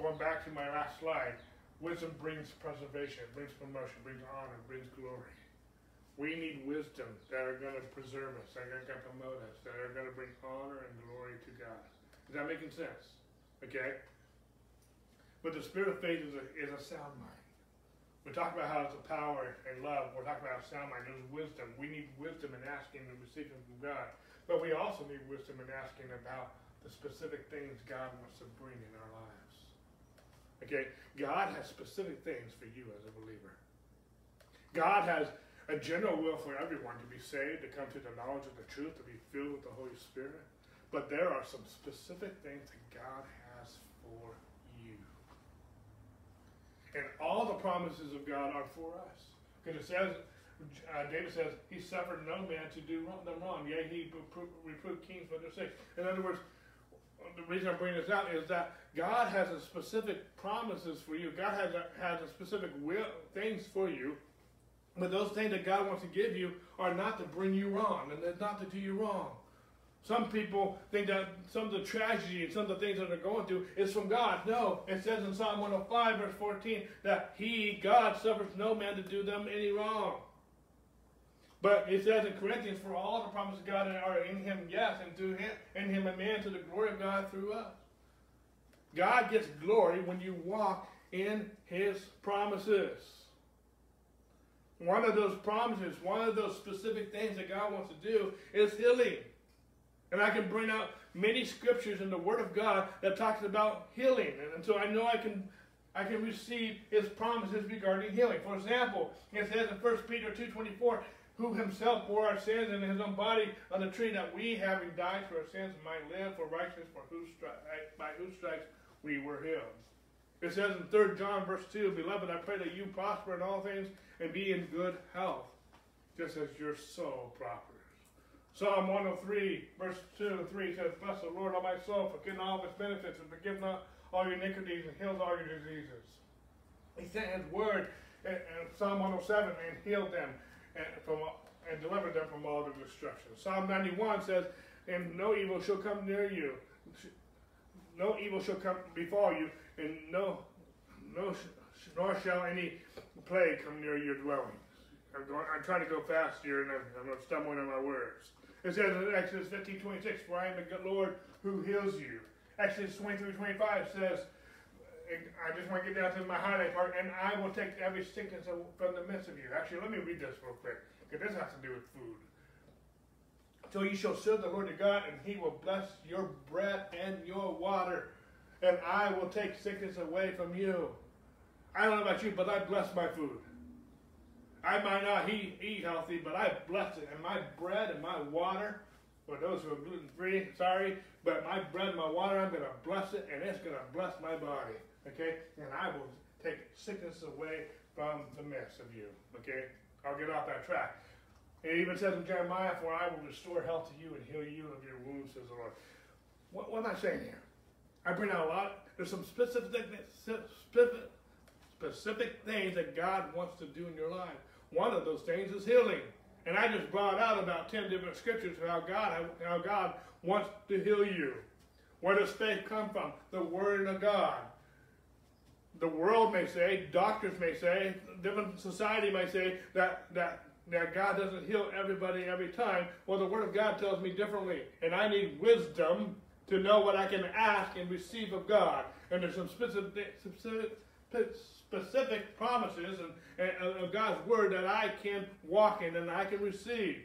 going back to my last slide. Wisdom brings preservation, brings promotion, brings honor, brings glory. We need wisdom that are going to preserve us, that are going to promote us, that are going to bring honor and glory to God. Is that making sense? Okay? But the spirit of faith is a, is a sound mind. We talk about how it's a power and love. We're talking about a sound mind. There's wisdom. We need wisdom in asking and receiving from God. But we also need wisdom in asking about the specific things God wants to bring in our lives. Okay? God has specific things for you as a believer. God has a general will for everyone to be saved, to come to the knowledge of the truth, to be filled with the Holy Spirit. But there are some specific things that God has for you. And all the promises of God are for us. Because it says, uh, David says, He suffered no man to do them wrong. Yea, He reproved kings for their sake. In other words, the reason I'm bringing this out is that God has a specific promises for you. God has a, has a specific will things for you. But those things that God wants to give you are not to bring you wrong and not to do you wrong. Some people think that some of the tragedy and some of the things that they're going through is from God. No, it says in Psalm 105, verse 14, that He, God, suffers no man to do them any wrong. But it says in Corinthians, for all the promises of God are in Him, yes, and through Him, in Him amen, to the glory of God through us. God gets glory when you walk in His promises. One of those promises, one of those specific things that God wants to do is healing. And I can bring out many scriptures in the Word of God that talks about healing. And, so I know I can I can receive his promises regarding healing. For example, it says in 1 Peter 2.24, who himself bore our sins in his own body on the tree, that we, having died for our sins, might live for righteousness, for whose stri- by whose stripes we were healed. It says in 3 John verse 2, Beloved, I pray that you prosper in all things and be in good health, just as your soul prospers. Psalm 103, verse 2 and 3 says, Bless the Lord, O my soul, forget all of its benefits, and forgive not all your iniquities, and heals all your diseases. He sent his word in, in Psalm 107 and healed them and, from, and delivered them from all the destruction. Psalm 91 says, And no evil shall come near you. No evil shall come befall you, and no, no, nor shall any plague come near your dwelling. I'm, going, I'm trying to go fast here, and I'm, I'm stumbling on my words. It says in Exodus 15, 26, For I am the Lord who heals you. Exodus 23, 25 says, I just want to get down to my highlight part, and I will take every sickness from the midst of you. Actually, let me read this real quick, because this has to do with food. So you shall serve the Lord your God, and he will bless your bread and your water, and I will take sickness away from you. I don't know about you, but I bless my food. I might not eat, eat healthy, but I bless it. And my bread and my water, for those who are gluten free, sorry, but my bread and my water, I'm going to bless it, and it's going to bless my body. Okay? And I will take sickness away from the midst of you. Okay? I'll get off that track. It even says in Jeremiah, For I will restore health to you and heal you of your wounds, says the Lord. What, what am I saying here? I bring out a lot. There's some specific, specific, specific things that God wants to do in your life. One of those things is healing. And I just brought out about 10 different scriptures of how God, how God wants to heal you. Where does faith come from? The Word of God. The world may say, doctors may say, different society may say that, that, that God doesn't heal everybody every time. Well, the Word of God tells me differently. And I need wisdom to know what I can ask and receive of God. And there's some specific, specific, promises and, and, of God's word that I can walk in and I can receive.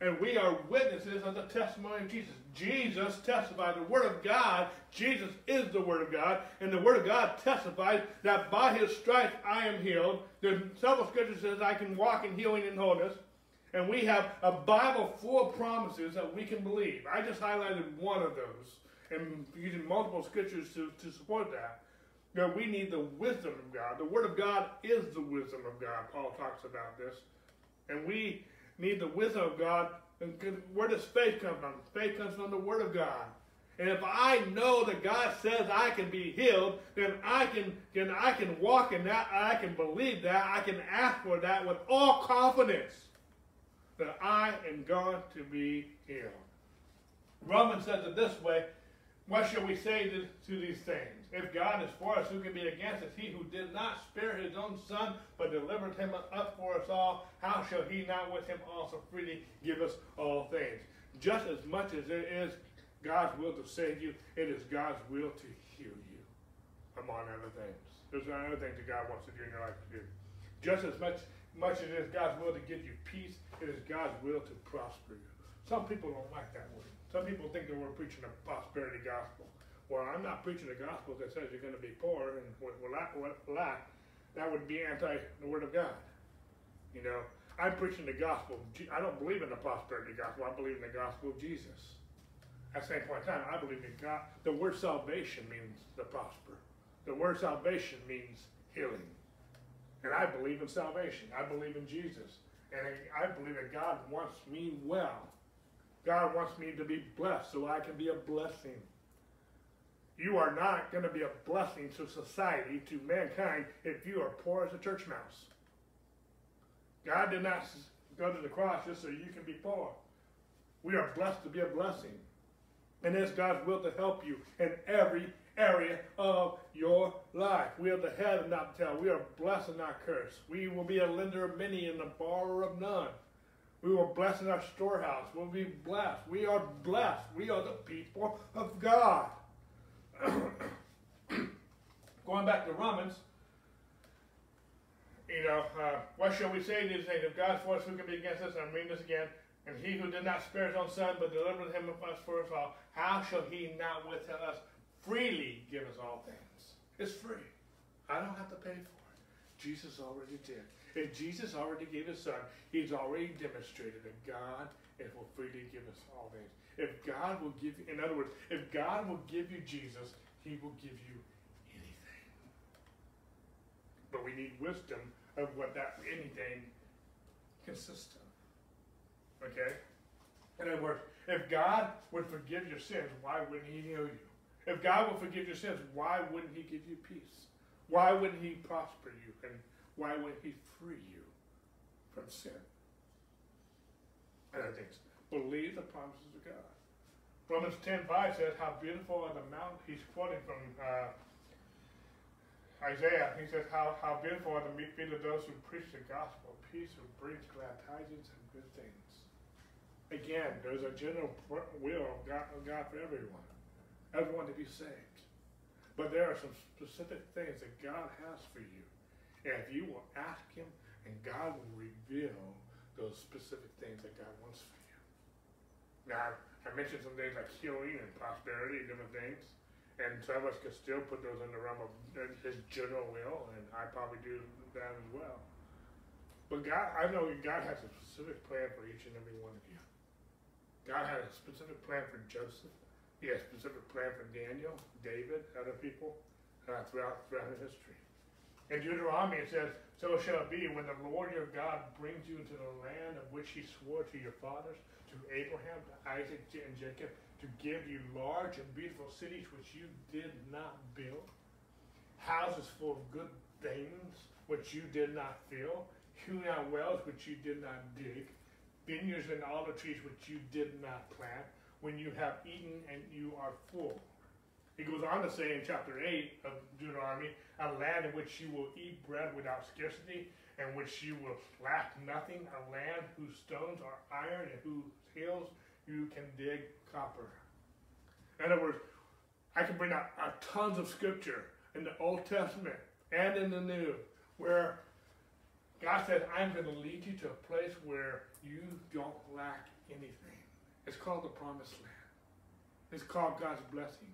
And we are witnesses of the testimony of Jesus. Jesus testified the Word of God. Jesus is the Word of God. And the Word of God testifies that by His stripes I am healed. There's several scriptures says I can walk in healing and wholeness. And we have a Bible full of promises that we can believe. I just highlighted one of those and using multiple scriptures to, to support that. Now we need the wisdom of God. The Word of God is the wisdom of God. Paul talks about this. And we need the wisdom of God. Where does faith come from? Faith comes from the Word of God. And if I know that God says I can be healed, then I can, then I can walk in that. I can believe that. I can ask for that with all confidence that I am going to be healed. Romans says it this way What shall we say to, to these things? If God is for us, who can be against us? He who did not spare his own son, but delivered him up for us all, how shall he not with him also freely give us all things? Just as much as it is God's will to save you, it is God's will to heal you, among other things. There's another thing that God wants to do in your life to do. Just as much, much as it is God's will to give you peace, it is God's will to prosper you. Some people don't like that word. Some people think that we're preaching a prosperity gospel. Well, I'm not preaching the gospel that says you're going to be poor and lack, lack. That would be anti the word of God. You know, I'm preaching the gospel. I don't believe in the prosperity gospel. I believe in the gospel of Jesus. At the same point in time, I believe in God. The word salvation means to prosper. The word salvation means healing. And I believe in salvation. I believe in Jesus. And I believe that God wants me well. God wants me to be blessed so I can be a blessing. You are not going to be a blessing to society, to mankind, if you are poor as a church mouse. God did not go to the cross just so you can be poor. We are blessed to be a blessing. And it's God's will to help you in every area of your life. We are the head and not the tail. We are blessed and not cursed. We will be a lender of many and a borrower of none. We will bless in our storehouse. We'll be blessed. We are blessed. We are the people of God. [coughs] Going back to Romans, you know, uh, what shall we say to these things? If God's for us, who can be against us? I'm reading this again. And he who did not spare his own son, but delivered him of us for us all, how shall he not with us freely give us all things? It's free. I don't have to pay for it. Jesus already did. If Jesus already gave his son, he's already demonstrated that God will freely give us all things. If God will give you, in other words, if God will give you Jesus, he will give you anything. But we need wisdom of what that anything consists of. Okay? In other words, if God would forgive your sins, why wouldn't he heal you? If God would forgive your sins, why wouldn't he give you peace? Why wouldn't he prosper you? And why would he free you from sin? Other things. Believe the promises of God. Romans 10 5 says, How beautiful are the mountains. He's quoting from uh, Isaiah. He says, how, how beautiful are the feet of those who preach the gospel, peace, who brings glad tidings and good things. Again, there's a general will of God, of God for everyone, everyone to be saved. But there are some specific things that God has for you. And if you will ask Him, and God will reveal those specific things that God wants for you. Now, I mentioned some things like healing and prosperity and different things. And some of us can still put those in the realm of His general will, and I probably do that as well. But God, I know God has a specific plan for each and every one of you. God had a specific plan for Joseph. He had a specific plan for Daniel, David, other people uh, throughout throughout history. In Deuteronomy, it says, So shall it be when the Lord your God brings you into the land of which he swore to your fathers, to Abraham, to Isaac, and Jacob, to give you large and beautiful cities which you did not build, houses full of good things which you did not fill, hewn out wells which you did not dig, vineyards and olive trees which you did not plant, when you have eaten and you are full. He goes on to say in chapter 8 of Deuteronomy, a land in which you will eat bread without scarcity, and which you will lack nothing, a land whose stones are iron and whose hills you can dig copper. In other words, I can bring out uh, tons of scripture in the Old Testament and in the New where God said, I'm going to lead you to a place where you don't lack anything. It's called the promised land. It's called God's blessing.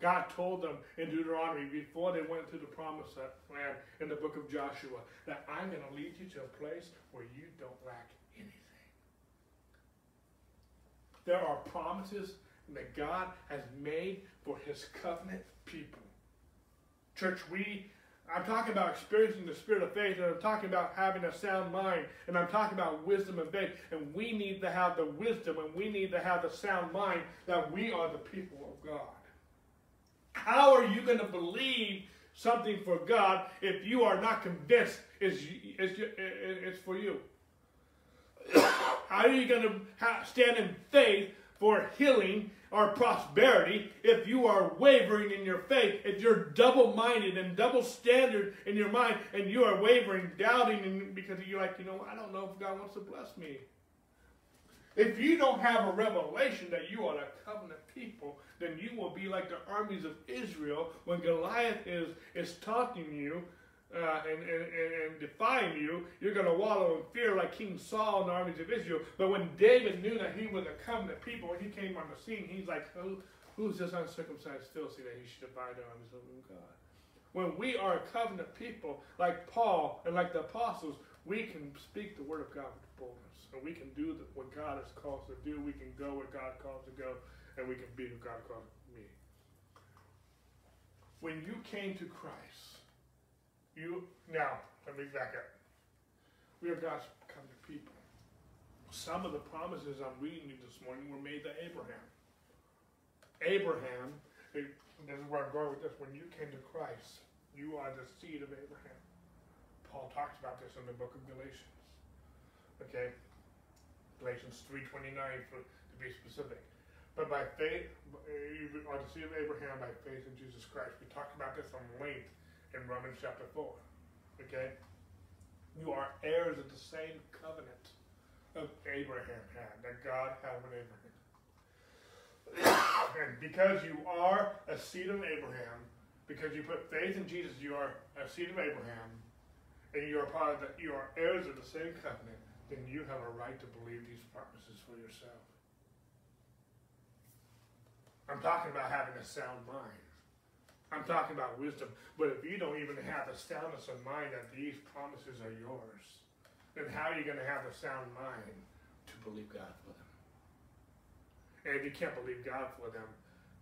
God told them in Deuteronomy before they went to the promised land in the book of Joshua that I'm going to lead you to a place where you don't lack anything. There are promises that God has made for his covenant people. Church, we I'm talking about experiencing the spirit of faith, and I'm talking about having a sound mind, and I'm talking about wisdom and faith. And we need to have the wisdom and we need to have the sound mind that we are the people of God. How are you going to believe something for God if you are not convinced it's, it's, it's for you? [coughs] How are you going to stand in faith for healing or prosperity if you are wavering in your faith, if you're double minded and double standard in your mind, and you are wavering, doubting, and because you're like, you know, I don't know if God wants to bless me. If you don't have a revelation that you are a covenant people, then you will be like the armies of Israel when Goliath is, is taunting you uh, and, and, and, defying you. You're going to wallow in fear like King Saul and the armies of Israel. But when David knew that he was a covenant people, when he came on the scene, he's like, Who, who's this uncircumcised Philistine that he should divide the armies of God? When we are a covenant people, like Paul and like the apostles, we can speak the word of God with boldness. And we can do what God has called us to do. We can go where God calls to go and we can be who God called me. When you came to Christ, you now let me back up. We are God's covenant people. Some of the promises I'm reading you this morning were made to Abraham. Abraham, this is where I'm going with this. When you came to Christ, you are the seed of Abraham. Paul talks about this in the book of Galatians. Okay? Galatians 3.29 for, to be specific. But by faith, uh, you are the seed of Abraham by faith in Jesus Christ. We talked about this on length in Romans chapter 4. Okay? You are heirs of the same covenant of Abraham had, that God had with Abraham. and because you are a seed of Abraham, because you put faith in Jesus, you are a seed of Abraham, and you are part of the, you are heirs of the same covenant, then you have a right to believe these promises for yourself. I'm talking about having a sound mind. I'm talking about wisdom. But if you don't even have the soundness of mind that these promises are yours, then how are you going to have a sound mind to believe God for them? And if you can't believe God for them,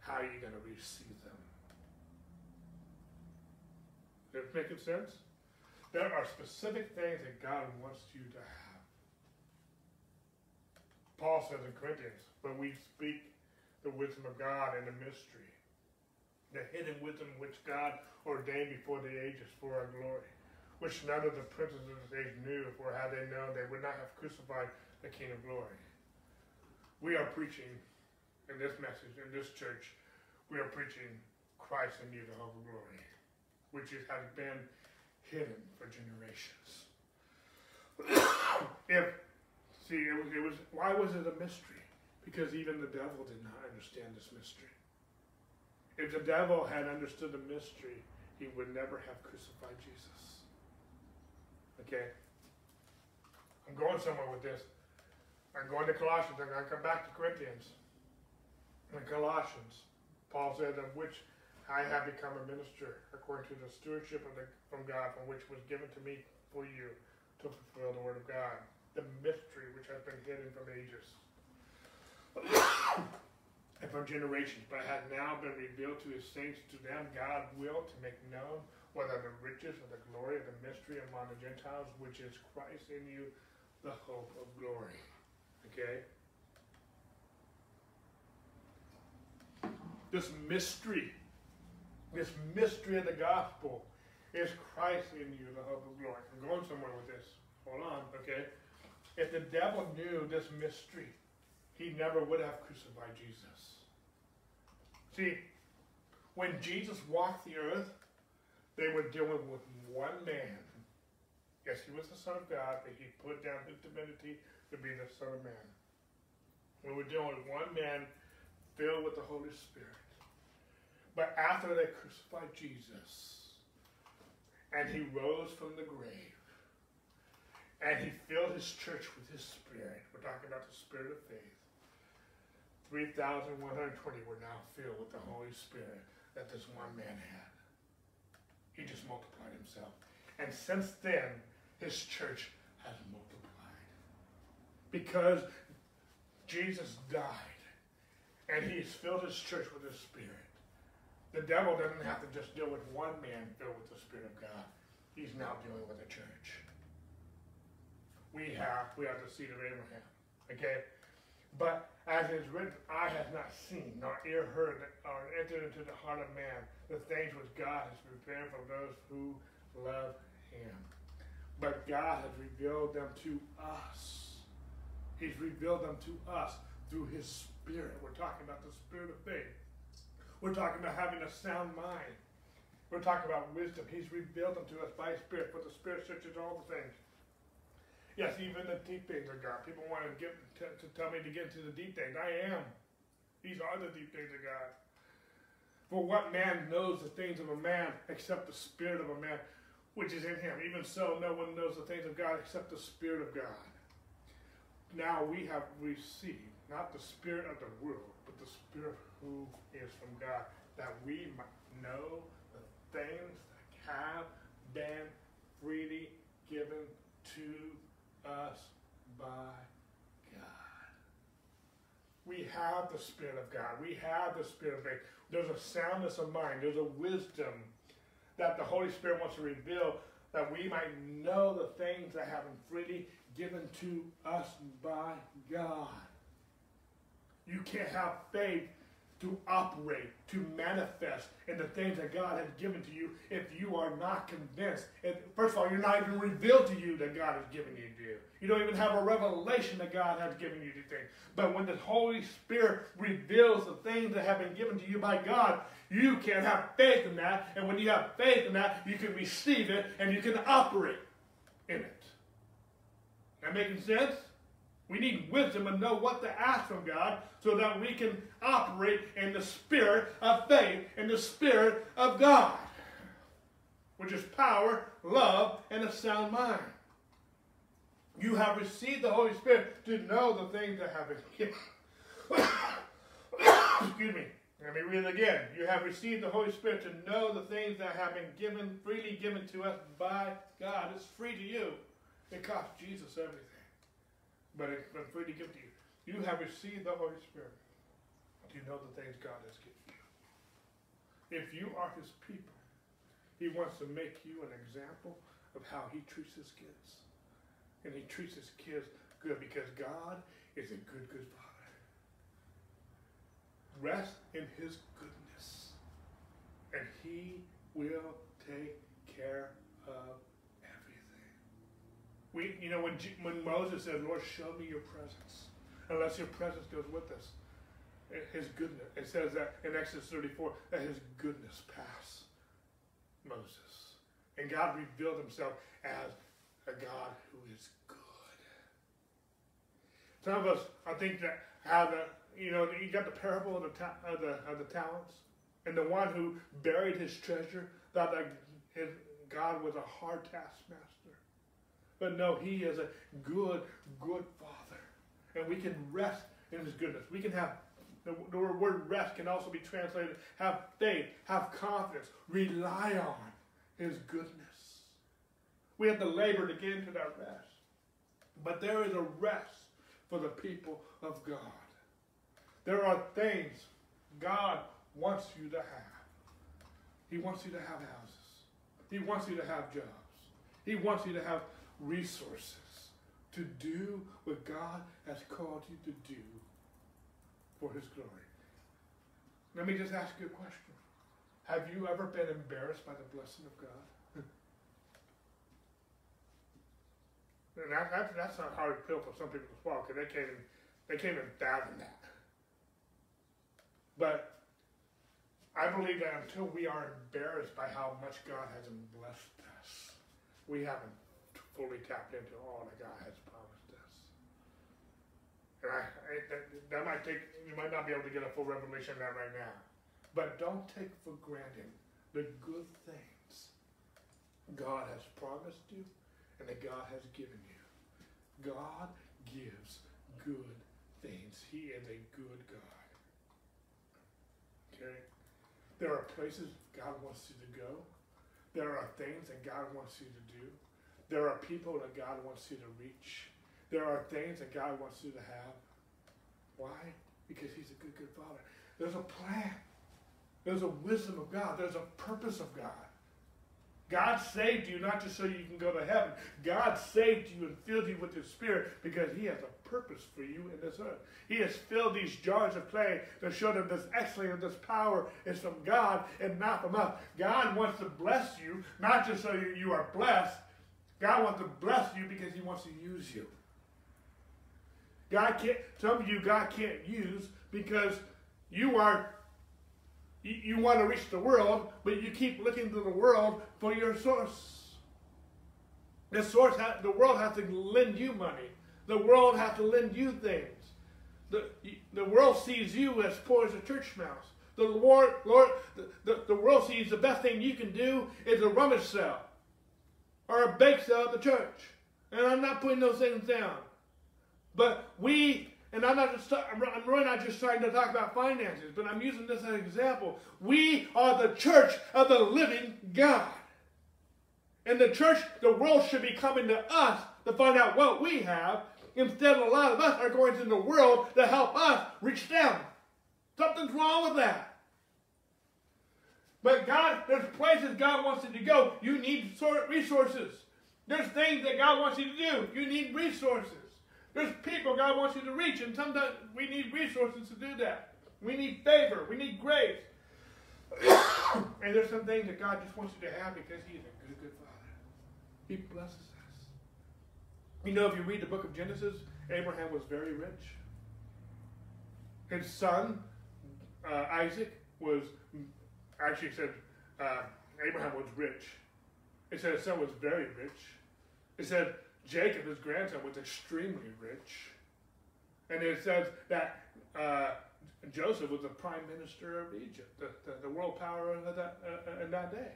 how are you going to receive them? Is it making sense? There are specific things that God wants you to. Paul says in Corinthians, but we speak the wisdom of God and the mystery, the hidden wisdom which God ordained before the ages for our glory, which none of the princes of this age knew, for had they known, they would not have crucified the King of glory. We are preaching in this message, in this church, we are preaching Christ in you, the hope of glory, which has been hidden for generations. [coughs] if see, it was, it was why was it a mystery? Because even the devil did not understand this mystery. If the devil had understood the mystery, he would never have crucified Jesus. Okay? I'm going somewhere with this. I'm going to Colossians. I'm going to come back to Corinthians. In Colossians, Paul said, of which I have become a minister according to the stewardship of the, from God, from which was given to me for you to fulfill the word of God, the mystery which has been hidden from ages [coughs] and from generations, but had now been revealed to his saints. To them, God will to make known are the riches of the glory of the mystery among the Gentiles, which is Christ in you, the hope of glory. Okay? This mystery this mystery of the gospel is Christ in you, the hope of glory. I'm going somewhere with this. Hold on, okay? If the devil knew this mystery, he never would have crucified Jesus. See, when Jesus walked the earth, they were dealing with one man. Yes, he was the Son of God, but he put down his divinity to be the Son of Man. We were dealing with one man filled with the Holy Spirit. But after they crucified Jesus, and he rose from the grave, and he filled his church with his spirit, we're talking about the spirit of faith. 3,120 were now filled with the Holy Spirit that this one man had. He just multiplied himself. And since then, his church has multiplied. Because Jesus died, and he's filled his church with his spirit. The devil doesn't have to just deal with one man filled with the Spirit of God. He's now dealing with a church. We have, we are the seed of Abraham. Okay? But as it is written, eye has not seen, nor ear heard, or entered into the heart of man the things which God has prepared for those who love him. But God has revealed them to us. He's revealed them to us through his spirit. We're talking about the spirit of faith. We're talking about having a sound mind. We're talking about wisdom. He's revealed them to us by His Spirit, for the Spirit searches all the things. Yes, even the deep things of God. People want to get to, to tell me to get into the deep things. I am. These are the deep things of God. For what man knows the things of a man except the spirit of a man which is in him? Even so, no one knows the things of God except the spirit of God. Now we have received not the spirit of the world, but the spirit who is from God, that we might know the things that have been freely given to us by God. We have the Spirit of God. We have the Spirit of faith. There's a soundness of mind. There's a wisdom that the Holy Spirit wants to reveal that we might know the things that have been freely given to us by God. You can't have faith to operate, to manifest in the things that God has given to you if you are not convinced. First of all, you're not even revealed to you that God has given you to do. You don't even have a revelation that God has given you to things. But when the Holy Spirit reveals the things that have been given to you by God, you can have faith in that. And when you have faith in that, you can receive it and you can operate in it. That making sense? We need wisdom and know what to ask from God so that we can operate in the spirit of faith, in the spirit of God, which is power, love, and a sound mind. You have received the Holy Spirit to know the things that have been given. [coughs] Excuse me. Let me read it again. You have received the Holy Spirit to know the things that have been given, freely given to us by God. It's free to you. It cost Jesus everything but it's been freely given to you. You have received the Holy Spirit Do you know the things God has given you. If you are his people, he wants to make you an example of how he treats his kids. And he treats his kids good because God is a good, good father. Rest in his goodness, and he will take care of we, you know, when, when Moses said, Lord, show me your presence, unless your presence goes with us, eh, his goodness, it says that in Exodus 34, that his goodness passed Moses. And God revealed himself as a God who is good. Some of us, I think that how the, you know, you got the parable of the, of the, of the talents, and the one who buried his treasure thought that his, God was a hard taskmaster. But no, He is a good, good Father. And we can rest in His goodness. We can have, the, word rest can also be translated have faith, have confidence, rely on His goodness. We have to labor to get into that rest. But there is a rest for the people of God. There are things God wants you to have. He wants you to have houses. He wants you to have jobs. He wants you to have resources to do what God has called you to do for His glory. Let me just ask you a question. Have you ever been embarrassed by the blessing of God? that, that, that's a hard pill for some people to swallow because they can't they can't even fathom that. But I believe that until we are embarrassed by how much God has blessed us, we haven't fully tapped into all that God has promised us. And I, I that, that might take, you might not be able to get a full revelation of that right now. But don't take for granted the good things God has promised you and that God has given you. God gives good things. He is a good God. Okay? There are places God wants you to go. There are things that God wants you to do. There are people that God wants you to reach. There are things that God wants you to have. Why? Because He's a good, good Father. There's a plan. There's a wisdom of God. There's a purpose of God. God saved you not just so you can go to heaven. God saved you and filled you with His Spirit because He has a purpose for you in this earth. He has filled these jars of clay to show that this excellence and this power is from God and not from us. God wants to bless you, not just so you are blessed, God wants to bless you because he wants to use you. God can't, some of you God can't use because you are, you, want to reach the world, but you keep looking to the world for your source. The source, ha- the world has to lend you money. The world has to lend you things. The, the world sees you as poor as a church mouse. The Lord, Lord, the, the, the world sees the best thing you can do is a rummage sale or a bake sale at the church. And I'm not putting those things down. But we, and I'm not just, I'm really not just trying to talk about finances, but I'm using this as an example. We are the church of the living God. And the church, the world should be coming to us to find out what we have. Instead, a lot of us are going to the world to help us reach them. Something's wrong with that. But God, there's places God wants you to go. You need resources. There's things that God wants you to do. You need resources. There's people God wants you to reach, and sometimes we need resources to do that. We need favor. We need grace. [coughs] and there's some things that God just wants you to have because He's a good, good Father. He blesses us. You know, if you read the book of Genesis, Abraham was very rich. His son, uh, Isaac, was actually said uh, Abraham was rich. It said his son was very rich. It said Jacob, his grandson, was extremely rich. And it says that uh, Joseph was the prime minister of Egypt, the, the, the world power in that, uh, in that day.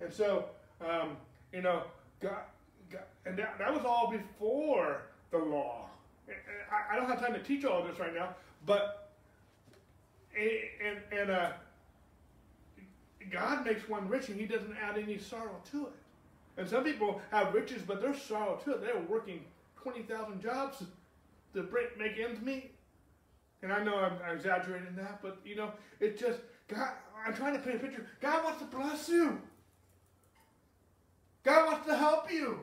And so, um, you know, God, God, and that, that was all before the law. I, I don't have time to teach all this right now, but and and uh, God makes one rich and He doesn't add any sorrow to it. And some people have riches, but there's sorrow to it. They're working twenty thousand jobs to break, make ends meet. And I know I'm, I'm exaggerating that, but you know, it just God. I'm trying to paint a picture. God wants to bless you. God wants to help you.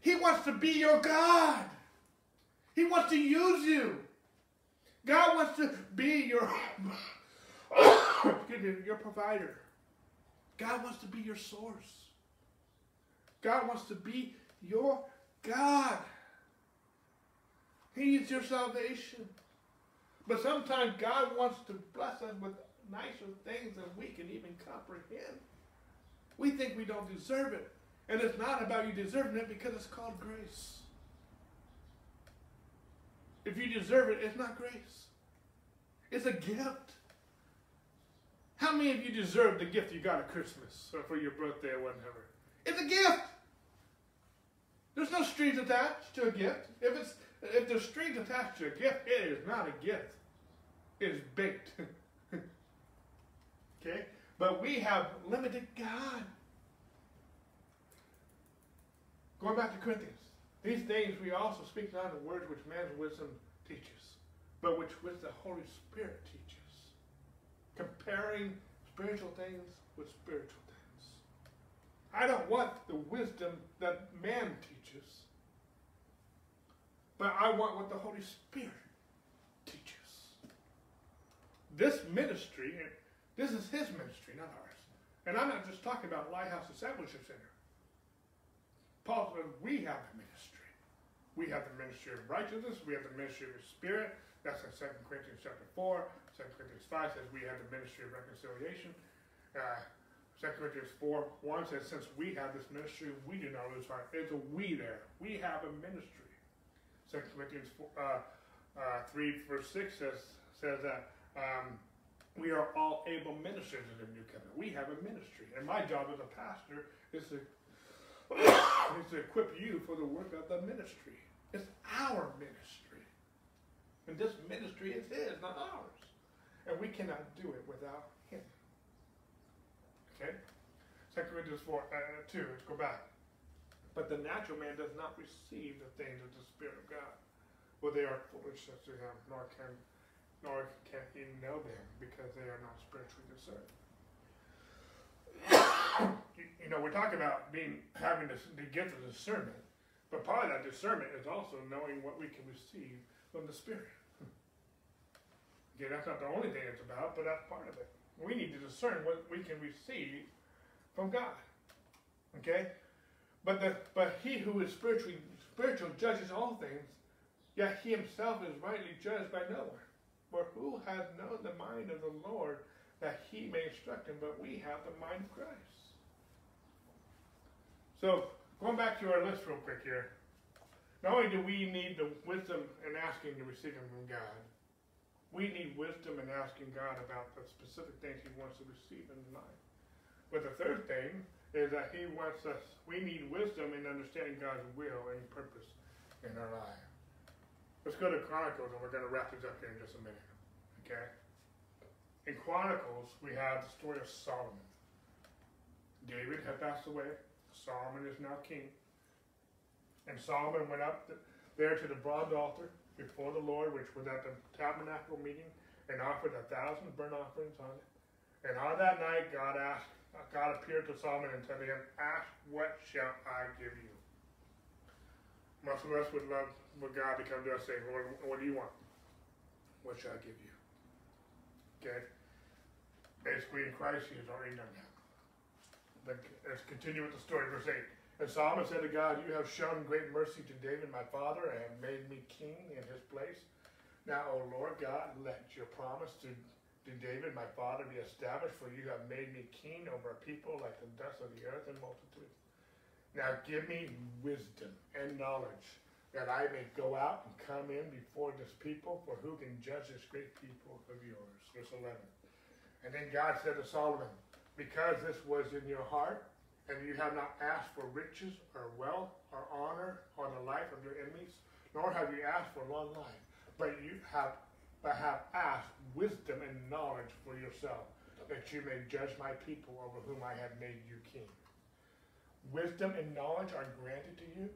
He wants to be your God. He wants to use you. God wants to be your [laughs] me, your provider. God wants to be your source. God wants to be your God. He is your salvation. But sometimes God wants to bless us with nicer things than we can even comprehend. We think we don't deserve it. And it's not about you deserving it because it's called grace. If you deserve it, it's not grace. It's a gift. How many of you deserve the gift you got at Christmas or for your birthday or whatever? It's a gift. There's no strings attached to a gift. If it's if there's strings attached to a gift, it is not a gift. It is baked. [laughs] okay? But we have limited God. Going back to Corinthians. These things we also speak not in words which man's wisdom teaches, but which with the Holy Spirit teaches. Comparing spiritual things with spiritual things. I don't want the wisdom that man teaches, but I want what the Holy Spirit teaches. This ministry, this is his ministry, not ours. And I'm not just talking about Lighthouse Discipleship Center. Paul said, we have the ministry. We have the ministry of righteousness. We have the ministry of the Spirit. That's in 2 Corinthians chapter 4. 2 Corinthians 5 says we have the ministry of reconciliation. Uh, 2 Corinthians 4 1 says, Since we have this ministry, we do not lose heart. There's a we there. We have a ministry. 2 Corinthians 4, uh, uh, 3 verse 6 says, says that um, we are all able ministers in the new covenant. We have a ministry. And my job as a pastor is to [coughs] is to equip you for the work of the ministry. It's our ministry. And this ministry is his, not ours. And we cannot do it without him. Okay? 2 Corinthians 4, uh, 2, let's go back. But the natural man does not receive the things of the Spirit of God, for they are foolishness to him, nor can nor can he know them, because they are not spiritually discerned [coughs] you know, we're talking about being having this, the gift of discernment, but part of that discernment is also knowing what we can receive from the Spirit. That's not the only thing it's about, but that's part of it. We need to discern what we can receive from God. Okay? But the but he who is spiritually spiritual judges all things, yet he himself is rightly judged by no one. For who has known the mind of the Lord that he may instruct him, but we have the mind of Christ. So, going back to our list real quick here. Not only do we need the wisdom and asking to receive them from God, we need wisdom in asking God about the specific things He wants to receive in the life. But the third thing is that He wants us, we need wisdom in understanding God's will and purpose in our life. Let's go to Chronicles and we're going to wrap this up here in just a minute. Okay? In Chronicles, we have the story of Solomon. David had passed away. Solomon is now king. And Solomon went up there to the bronze altar before the Lord, which was at the tabernacle meeting, and offered a thousand burnt offerings on it. And on that night, God asked, God appeared to Solomon and said to him, Ask, what shall I give you? Most of us would love for God to come to us and say, Lord, what do you want? What shall I give you? Okay? Basically, in Christ, he has already done that. Let's continue with the story, verse 8. And Solomon said to God, You have shown great mercy to David my father, and made me king in his place. Now, O Lord God, let your promise to, to David my father be established, for you have made me king over a people like the dust of the earth in multitude. Now give me wisdom and knowledge, that I may go out and come in before this people, for who can judge this great people of yours? Verse 11. And then God said to Solomon, Because this was in your heart, and you have not asked for riches or wealth or honor or the life of your enemies, nor have you asked for long life, but you have but have asked wisdom and knowledge for yourself, that you may judge my people over whom I have made you king. Wisdom and knowledge are granted to you,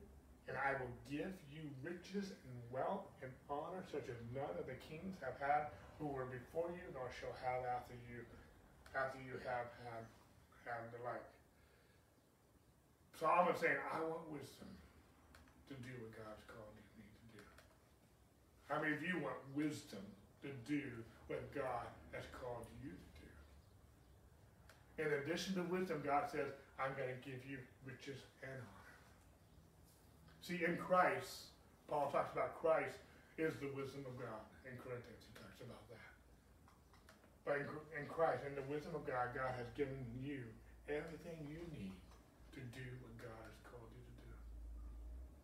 and I will give you riches and wealth and honor such as none of the kings have had who were before you, nor shall have after you, after you have had, had the like. Solomon saying, I want wisdom to do what God's called me to do. How many of you want wisdom to do what God has called you to do? In addition to wisdom, God says, I'm going to give you riches and honor. See, in Christ, Paul talks about Christ is the wisdom of God. In Corinthians, he talks about that. But in Christ, in the wisdom of God, God has given you everything you need to do what God has called you to do.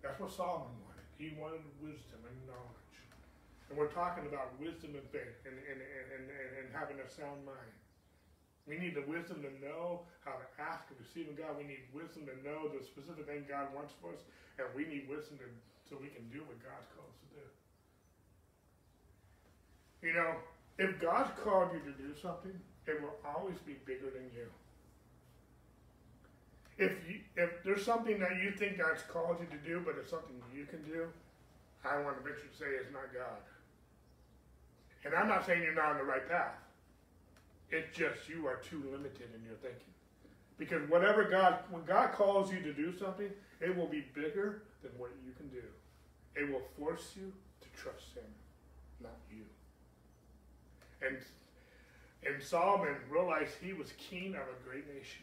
That's what Solomon wanted. He wanted wisdom and knowledge. And we're talking about wisdom and faith and, and, and, and, and having a sound mind. We need the wisdom to know how to ask and receive of God. We need wisdom to know the specific thing God wants for us. And we need wisdom to, so we can do what God's called us to do. You know, if God's called you to do something, it will always be bigger than you. If you, if there's something that you think God's called you to do, but it's something you can do, I want to venture to say it's not God. And I'm not saying you're not on the right path. It's just you are too limited in your thinking. Because whatever God, when God calls you to do something, it will be bigger than what you can do. It will force you to trust Him, not you. And and Solomon realized he was king of a great nation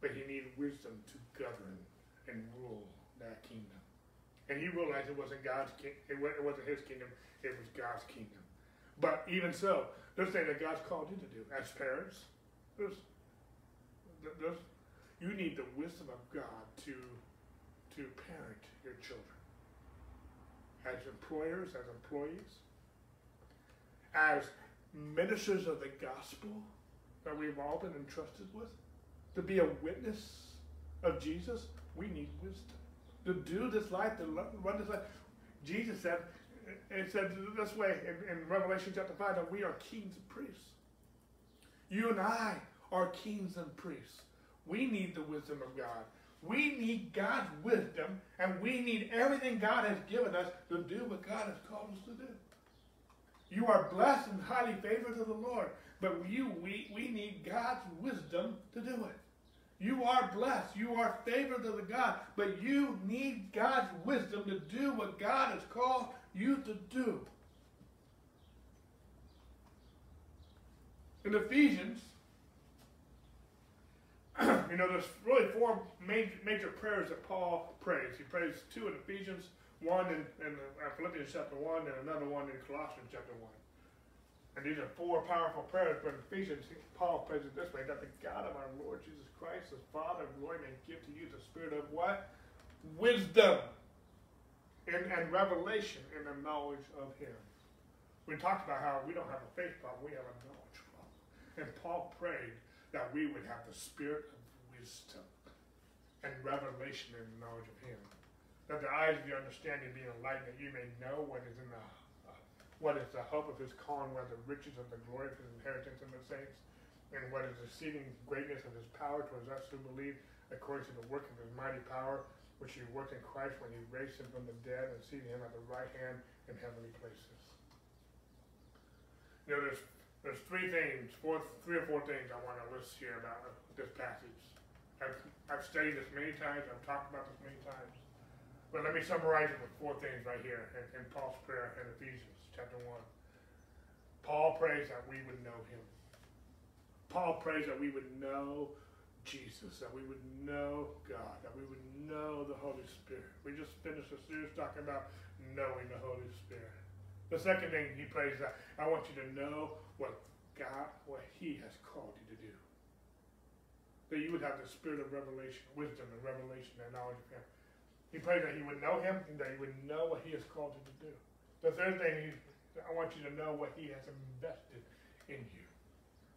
but he needed wisdom to govern and rule that kingdom. And he realized it wasn't God's king, it wasn't his kingdom, it was God's kingdom. But even so, there's things that God's called you to do as parents. There's, there's, you need the wisdom of God to, to parent your children. As employers, as employees, as ministers of the gospel that we've all been entrusted with to be a witness of Jesus, we need wisdom. To do this life, to run this life. Jesus said, it said this way in, in Revelation chapter 5 that we are kings and priests. You and I are kings and priests. We need the wisdom of God. We need God's wisdom, and we need everything God has given us to do what God has called us to do. You are blessed and highly favored of the Lord, but you, we, we need God's wisdom to do it. You are blessed. You are favored of the God. But you need God's wisdom to do what God has called you to do. In Ephesians, [clears throat] you know, there's really four major, major prayers that Paul prays. He prays two in Ephesians, one in, in uh, Philippians chapter 1, and another one in Colossians chapter 1. And these are four powerful prayers, but in Ephesians, Paul prays it this way, that the God of our Lord Jesus Christ, the Father of glory, may give to you the spirit of what? Wisdom and, and revelation in the knowledge of him. We talked about how we don't have a faith problem, we have a knowledge problem. And Paul prayed that we would have the spirit of wisdom and revelation in the knowledge of him. That the eyes of your understanding be enlightened, that you may know what is in the what is the hope of his calling, what are the riches of the glory of his inheritance in the saints, and what is the exceeding greatness of his power towards us who believe, according to the work of his mighty power, which he worked in Christ when he raised him from the dead and seated him at the right hand in heavenly places. You know, there's there's three things, four, three or four things I want to list here about this passage. I've, I've studied this many times. I've talked about this many times. But let me summarize it with four things right here in, in Paul's prayer in Ephesians chapter 1. Paul prays that we would know him. Paul prays that we would know Jesus, that we would know God, that we would know the Holy Spirit. We just finished a series talking about knowing the Holy Spirit. The second thing he prays that I want you to know what God, what He has called you to do. That you would have the spirit of revelation, wisdom and revelation and knowledge of Him. He prays that you would know Him and that you would know what He has called you to do. The third thing, he, I want you to know what He has invested in you.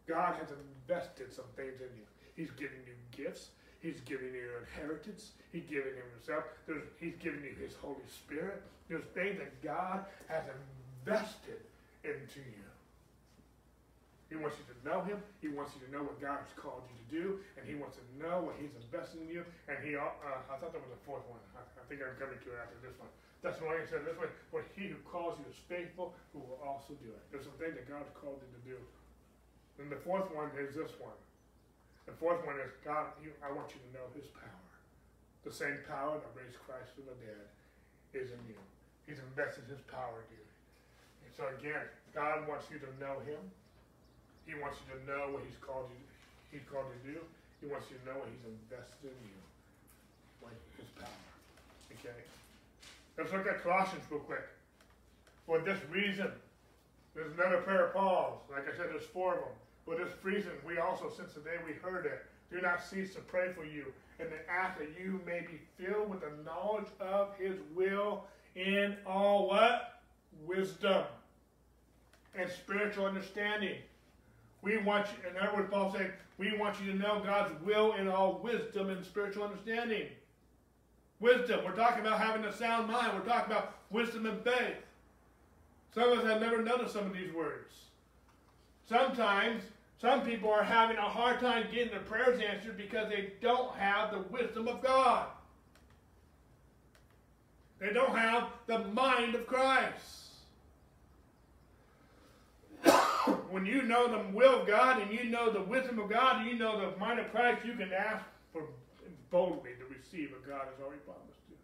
God has invested some things in you. He's giving you gifts. He's giving you inheritance. He's giving you himself. There's, he's giving you his Holy Spirit. There's things that God has invested into you. He wants you to know him. He wants you to know what God has called you to do. And he wants to know what he's invested in you. And he, uh, I thought that was the fourth one. I, I, think I'm coming to it after this one. That's why he said this way, for he who calls you is faithful, who will also do it. There's some thing that God has called you to do. And the fourth one is this one. The fourth one is God, you, I want you to know his power. The same power that raised Christ from the dead is in you. He's invested his power in you. And so again, God wants you to know him. He wants you to know what he's called you he's called you to do. He wants you to know what he's invested in you. Like his power. Okay? Let's look at Colossians real quick. For this reason, there's another prayer of Paul's. Like I said, there's four of them. For this reason, we also, since the day we heard it, do not cease to pray for you and to ask that you may be filled with the knowledge of his will in all what? Wisdom and spiritual understanding. We want you, in other words, Paul saying, we want you to know God's will in all wisdom and spiritual understanding. Wisdom. We're talking about having a sound mind. We're talking about wisdom and faith. Some of us have never noticed some of these words. Sometimes some people are having a hard time getting their prayers answered because they don't have the wisdom of God. They don't have the mind of Christ. [coughs] when you know the will of God and you know the wisdom of God and you know the mind of Christ, you can ask for boldly to receive what God has already promised you.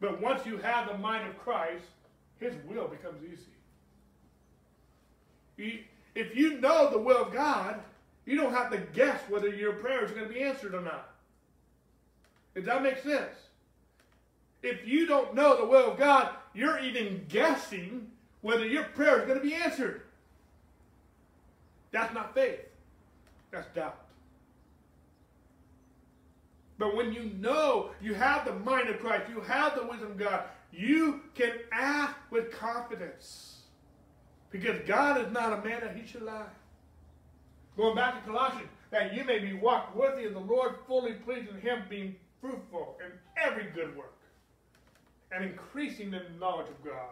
But once you have the mind of Christ, His will becomes easy. if you know the will of God, you don't have to guess whether your prayers are going to be answered or not. Does that make sense? If you don't know the will of God, you're even guessing whether your prayer is going to be answered. That's not faith. That's doubt. But when you know you have the mind of Christ, you have the wisdom of God, you can act with confidence. Because God is not a man that he should lie. Going back to Colossians, that you may be walked worthy of the Lord, fully pleasing him, being fruitful in every good work, and increasing in the knowledge of God,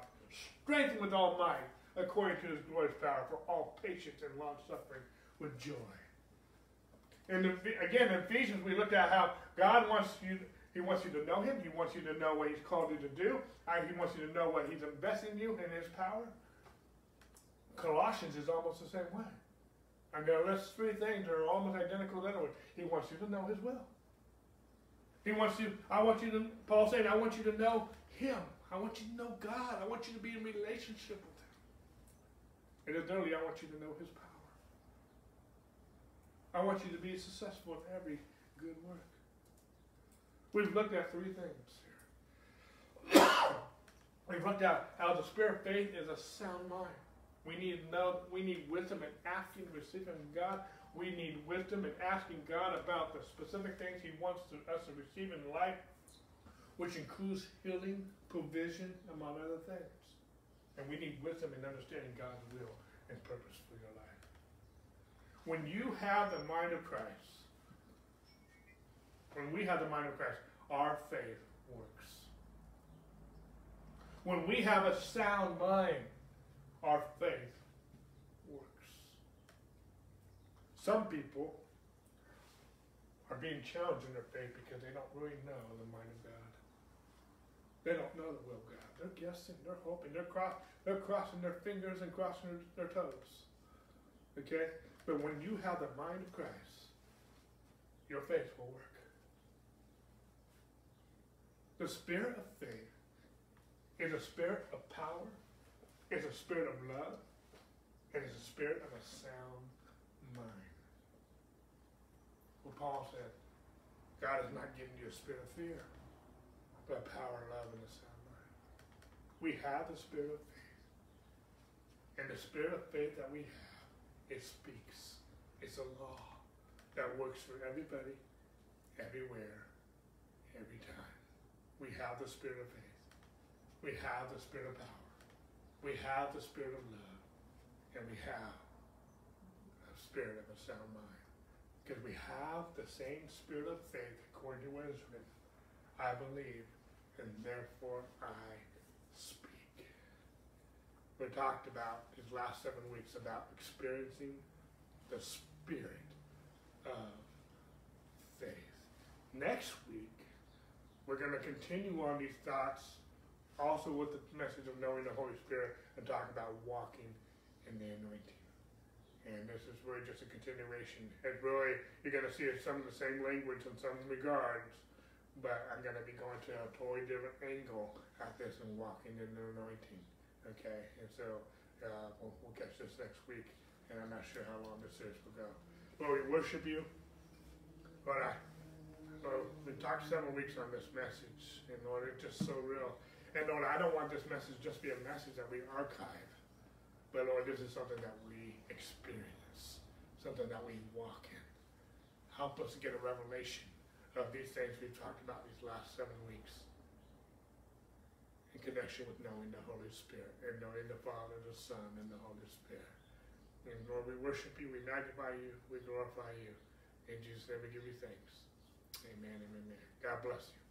strengthened with all might according to his glorious power, for all patience and long suffering with joy. And again, in Ephesians, we looked at how God wants you, he wants you to know him. He wants you to know what he's called you to do. He wants you to know what he's investing you in his power. Colossians is almost the same way. And there are three things that are almost identical other. He wants you to know his will. He wants you, I want you to, Paul saying, I want you to know him. I want you to know God. I want you to be in relationship with Him. and thirdly, I want you to know his power. I want you to be successful in every good work. We've looked at three things here. [coughs] We've looked at how the spirit of faith is a sound mind. We need know we need wisdom in asking, receiving God. We need wisdom in asking God about the specific things He wants to, us to receive in life, which includes healing, provision, among other things. And we need wisdom in understanding God's will and purpose for your life. When you have the mind of Christ, when we have the mind of Christ, our faith works. When we have a sound mind, our faith works. Some people are being challenged in their faith because they don't really know the mind of God. They don't know the will of God. They're guessing, they're hoping, they're, cross, they're crossing their fingers and crossing their, their toes. Okay? But when you have the mind of Christ, your faith will work. The spirit of faith is a spirit of power, it's a spirit of love, and it's a spirit of a sound mind. Well, Paul said, God has not given you a spirit of fear, but a power, love, and a sound mind. We have the spirit of faith. And the spirit of faith that we have, it speaks. It's a law that works for everybody, everywhere, every time. We have the spirit of faith. We have the spirit of power. We have the spirit of love. And we have a spirit of a sound mind. Because we have the same spirit of faith according to what is written. I believe, and therefore I speak. We talked about these last seven weeks about experiencing the spirit of faith. Next week, we're going to continue on these thoughts, also with the message of knowing the Holy Spirit, and talk about walking in the anointing. And this is really just a continuation. And really, you're going to see some of the same language in some regards, but I'm going to be going to a totally different angle at this and walking in the anointing. Okay, and so uh, we'll, we'll catch this next week, and I'm not sure how long this series will go. Lord, we worship you. Lord, I, Lord, we talked several weeks on this message, and Lord, it's just so real. And Lord, I don't want this message just be a message that we archive, but Lord, this is something that we experience, something that we walk in. Help us get a revelation of these things we've talked about these last seven weeks in connection with knowing the Holy Spirit and knowing the Father, the Son, and the Holy Spirit. And Lord, we worship you, we magnify you, we glorify you. In Jesus' name we give you thanks. Amen and amen. God bless you.